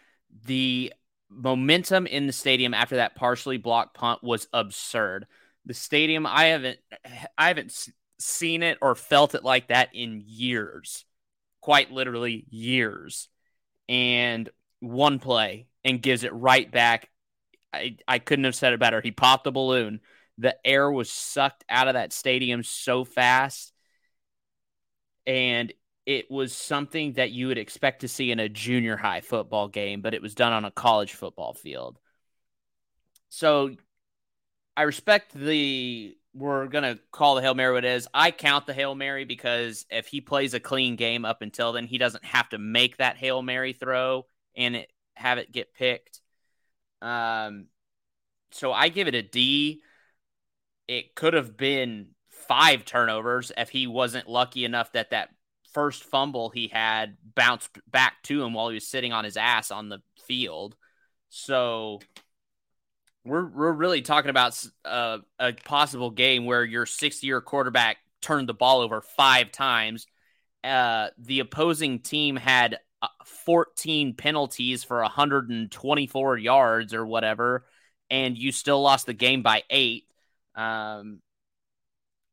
The momentum in the stadium after that partially blocked punt was absurd. The stadium, I haven't, I haven't seen it or felt it like that in years, quite literally years. And one play and gives it right back. I, I couldn't have said it better. He popped the balloon. The air was sucked out of that stadium so fast. And it was something that you would expect to see in a junior high football game, but it was done on a college football field. So I respect the we're gonna call the Hail Mary what it is. I count the Hail Mary because if he plays a clean game up until then, he doesn't have to make that Hail Mary throw and it, have it get picked. Um, so I give it a D. It could have been five turnovers if he wasn't lucky enough that that first fumble he had bounced back to him while he was sitting on his ass on the field. So we're we're really talking about uh, a possible game where your six year quarterback turned the ball over five times. Uh, the opposing team had 14 penalties for 124 yards or whatever, and you still lost the game by eight. Um,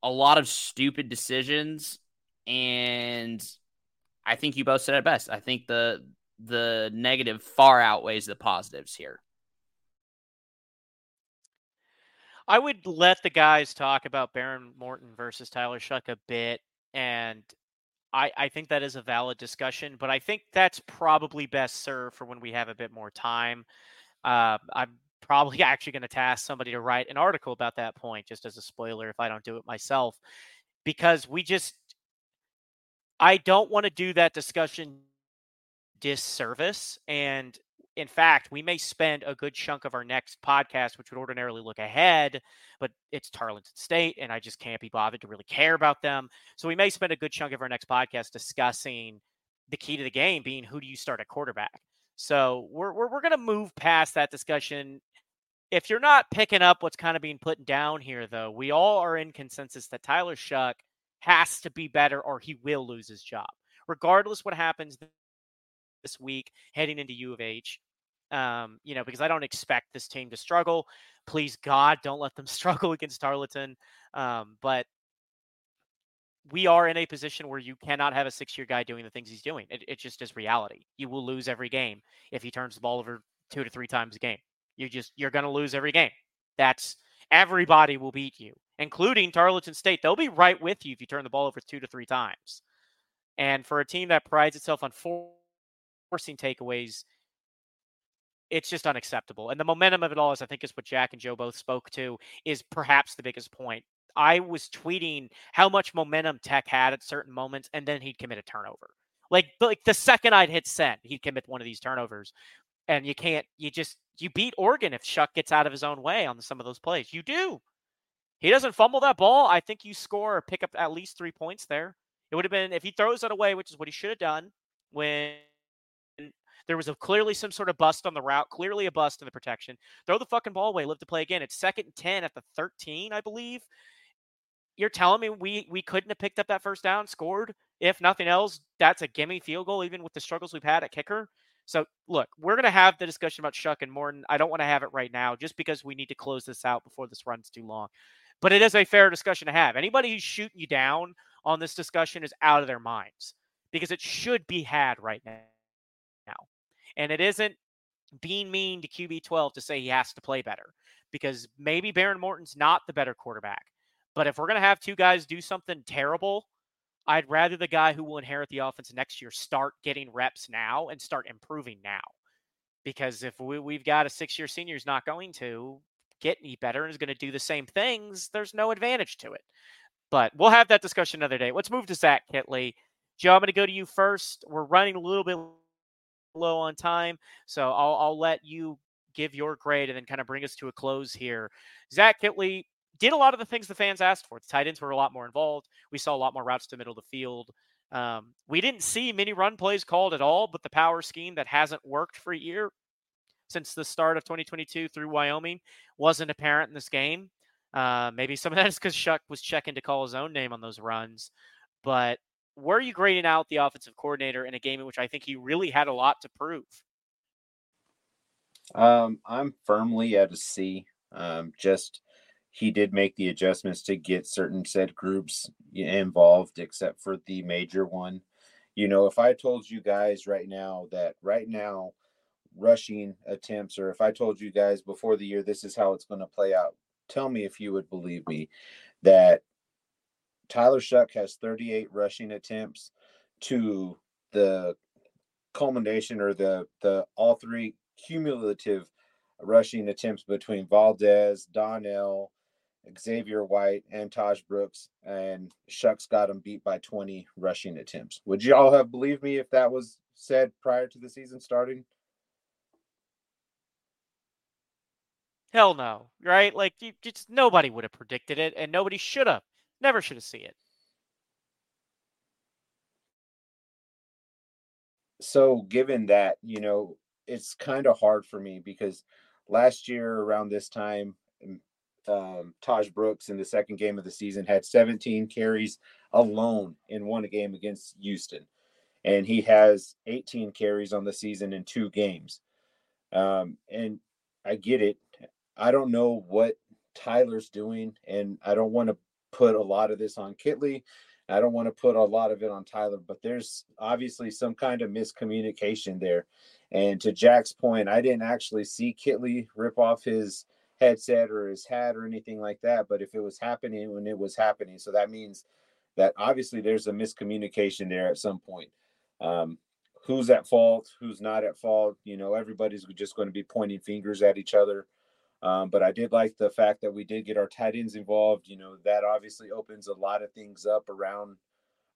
a lot of stupid decisions, and I think you both said it best. I think the the negative far outweighs the positives here. I would let the guys talk about Behren Morton versus Tyler Shough a bit, and I, I think that is a valid discussion, but I think that's probably best served for when we have a bit more time. Uh, I'm probably <laughs> actually going to task somebody to write an article about that point, just as a spoiler, if I don't do it myself, because we just, I don't want to do that discussion disservice. And in fact, we may spend a good chunk of our next podcast, which would ordinarily look ahead, but it's Tarleton State, and I just can't be bothered to really care about them. So we may spend a good chunk of our next podcast discussing the key to the game being who do you start at quarterback. So we're we're, we're going to move past that discussion. If you're not picking up what's kind of being put down here, though, we all are in consensus that Tyler Shough has to be better, or he will lose his job, regardless what happens this week heading into U of H. Um, you know, because I don't expect this team to struggle. Please God, don't let them <laughs> struggle against Tarleton. Um, but we are in a position where you cannot have a six-year guy doing the things he's doing. It, it just is reality. You will lose every game if he turns the ball over two to three times a game. You just you're going to lose every game. That's everybody will beat you, including Tarleton State. They'll be right with you if you turn the ball over two to three times. And for a team that prides itself on four forcing takeaways, it's just unacceptable. And the momentum of it all is, I think, is what Jack and Joe both spoke to, is perhaps the biggest point. I was tweeting how much momentum Tech had at certain moments, and then he'd commit a turnover. Like, like the second I'd hit send, he'd commit one of these turnovers. And you can't, you just, You beat Oregon if Shough gets out of his own way on some of those plays. You do. He doesn't fumble that ball. I think you score or pick up at least three points there. It would have been if he throws it away, which is what he should have done when there was a clearly some sort of bust on the route, clearly a bust in the protection. Throw the fucking ball away, live to play again. It's second and 10 at the 13, I believe. You're telling me we we couldn't have picked up that first down, scored? If nothing else, that's a gimme field goal, even with the struggles we've had at kicker. So look, we're gonna have the discussion about Shough and Morton. I don't want to have it right now, just because we need to close this out before this runs too long. But it is a fair discussion to have. Anybody who's shooting you down on this discussion is out of their minds because it should be had right now. And it isn't being mean to QB12 to say he has to play better because maybe Behren Morton's not the better quarterback. But if we're going to have two guys do something terrible, I'd rather the guy who will inherit the offense next year start getting reps now and start improving now. Because if we, have got a six year senior who's not going to get any better and is going to do the same things, there's no advantage to it. But we'll have that discussion another day. Let's move to Zach Kittley. Joe, I'm going to go to you first. We're running a little bit low on time. So I'll, I'll let you give your grade and then kind of bring us to a close here. Zach Kittley did a lot of the things the fans asked for. The tight ends were a lot more involved. We saw a lot more routes to the middle of the field. Um, we didn't see many run plays called at all, but the power scheme that hasn't worked for a year since the start of 2022 through Wyoming wasn't apparent in this game. Uh, maybe some of that is because Shough was checking to call his own name on those runs. But where are you grading out the offensive coordinator in a game in which I think he really had a lot to prove? Um, I'm firmly at a C. Um, just he did make the adjustments to get certain said groups involved, except for the major one. You know, if I told you guys right now that right now rushing attempts, or if I told you guys before the year this is how it's going to play out, tell me if you would believe me that Tyler Shough has 38 rushing attempts to the culmination or the the all three cumulative rushing attempts between Valdez, Donnell, Xavier White, and Tahj Brooks, and Shough's got him beat by 20 rushing attempts. Would you all have believed me if that was said prior to the season starting? Hell no, right? Like, you, just nobody would have predicted it, and nobody should have. Never should have seen it. So, given that, you know, it's kind of hard for me because last year around this time, um, Tahj Brooks in the second game of the season had 17 carries alone in one game against Houston, and he has 18 carries on the season in two games. Um, and I get it. I don't know what Tyler's doing, and I don't want to put a lot of this on Kittley. I don't want to put a lot of it on Tyler, but there's obviously some kind of miscommunication there. And to Jack's point, I didn't actually see Kittley rip off his headset or his hat or anything like that. But if it was happening when it was happening, so that means that obviously there's a miscommunication there at some point. Um, who's at fault? Who's not at fault? You know, everybody's just going to be pointing fingers at each other. Um, but I did like the fact that we did get our tight ends involved. You know, that obviously opens a lot of things up around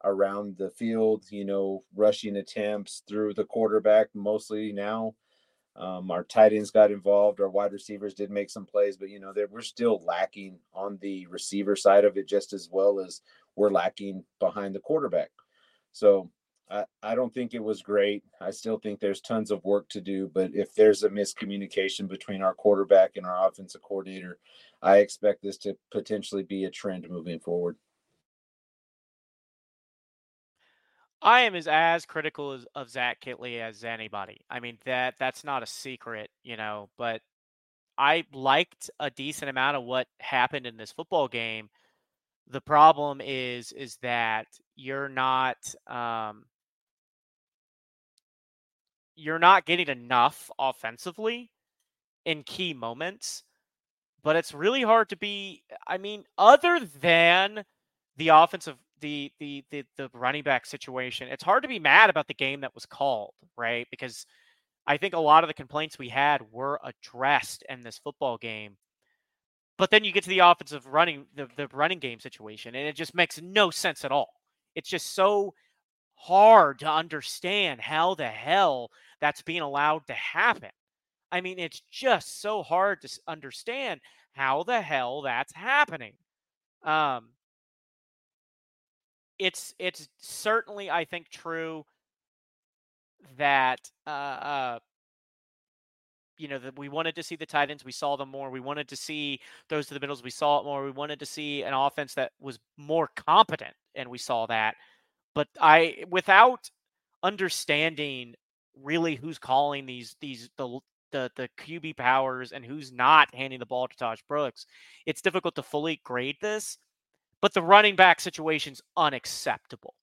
around the field. You know, rushing attempts through the quarterback mostly now. Um, our tight ends got involved. Our wide receivers did make some plays, but you know, we're still lacking on the receiver side of it just as well as we're lacking behind the quarterback. So I, I don't think it was great. I still think there's tons of work to do, but if there's a miscommunication between our quarterback and our offensive coordinator, I expect this to potentially be a trend moving forward. I am as as critical as, of Zach Kittley as anybody. I mean that that's not a secret, you know. But I liked a decent amount of what happened in this football game. The problem is is that you're not um, you're not getting enough offensively in key moments, but it's really hard to be. I mean, other than the offensive, the the the the running back situation, it's hard to be mad about the game that was called, right? Because I think a lot of the complaints we had were addressed in this football game. But then you get to the offensive running, the, the running game situation, and it just makes no sense at all. It's just so hard to understand how the hell that's being allowed to happen. I mean, it's just so hard to understand how the hell that's happening. Um, it's it's certainly I think true that uh, uh you know that we wanted to see the tight ends, we saw them more. We wanted to see those to the middles, we saw it more. We wanted to see an offense that was more competent, and we saw that. But I, without understanding really who's calling these these the the the QB powers and who's not handing the ball to Tahj Brooks, it's difficult to fully grade this. But the running back situation's unacceptable.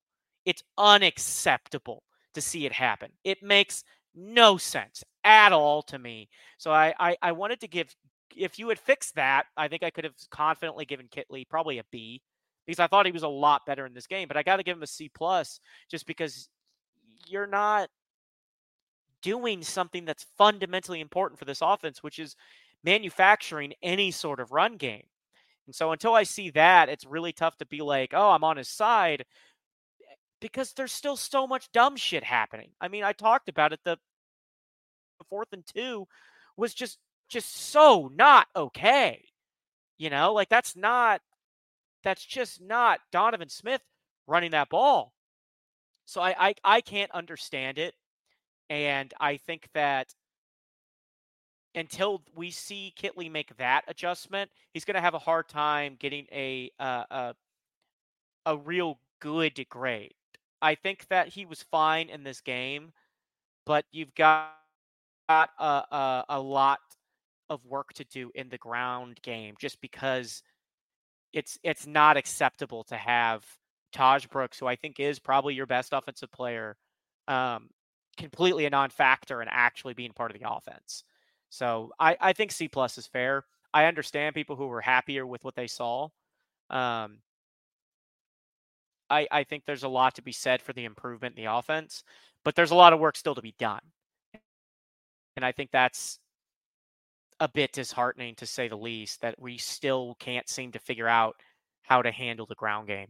It's unacceptable to see it happen. It makes no sense at all to me. So I, I, I wanted to give if you had fixed that, I think I could have confidently given Kittley probably a B because I thought he was a lot better in this game. But I got to give him a C plus just because you're not doing something that's fundamentally important for this offense, which is manufacturing any sort of run game. And so until I see that, it's really tough to be like, oh, I'm on his side because there's still so much dumb shit happening. I mean, I talked about it. The fourth and two was just just so not okay. You know, like that's not that's just not Donovan Smith running that ball. So I I, I can't understand it. And I think that until we see Kittley make that adjustment, he's going to have a hard time getting a uh, a a real good grade. I think that he was fine in this game, but you've got a, a, a lot of work to do in the ground game just because it's it's not acceptable to have Tahj Brooks, who I think is probably your best offensive player, um, completely a non-factor and actually being part of the offense. So I, I think C plus is fair. I understand people who were happier with what they saw. Um, I, I think there's a lot to be said for the improvement in the offense, but there's a lot of work still to be done. And I think that's a bit disheartening to say the least that we still can't seem to figure out how to handle the ground game.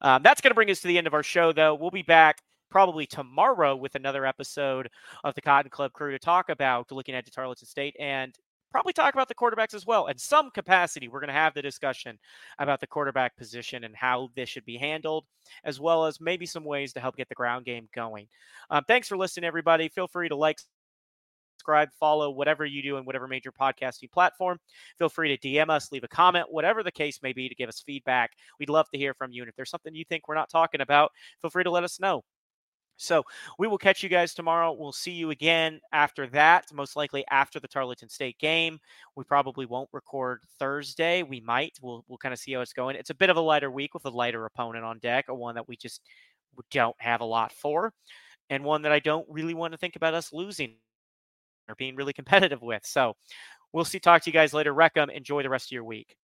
Um, that's going to bring us to the end of our show, though. We'll be back probably tomorrow with another episode of the Cotton Club crew to talk about looking at the Tarleton State and probably talk about the quarterbacks as well. In some capacity, we're going to have the discussion about the quarterback position and how this should be handled, as well as maybe some ways to help get the ground game going. Um, thanks for listening, everybody. Feel free to like, subscribe, follow, whatever you do in whatever major podcasting platform. Feel free to DM us, leave a comment, whatever the case may be, to give us feedback. We'd love to hear from you. And if there's something you think we're not talking about, feel free to let us know. So we will catch you guys tomorrow. We'll see you again after that, most likely after the Tarleton State game. We probably won't record Thursday. We might. We'll we'll kind of see how it's going. It's a bit of a lighter week with a lighter opponent on deck, a one that we just don't have a lot for, and one that I don't really want to think about us losing or being really competitive with. So we'll see. Talk to you guys later. Wreck 'em. Enjoy the rest of your week.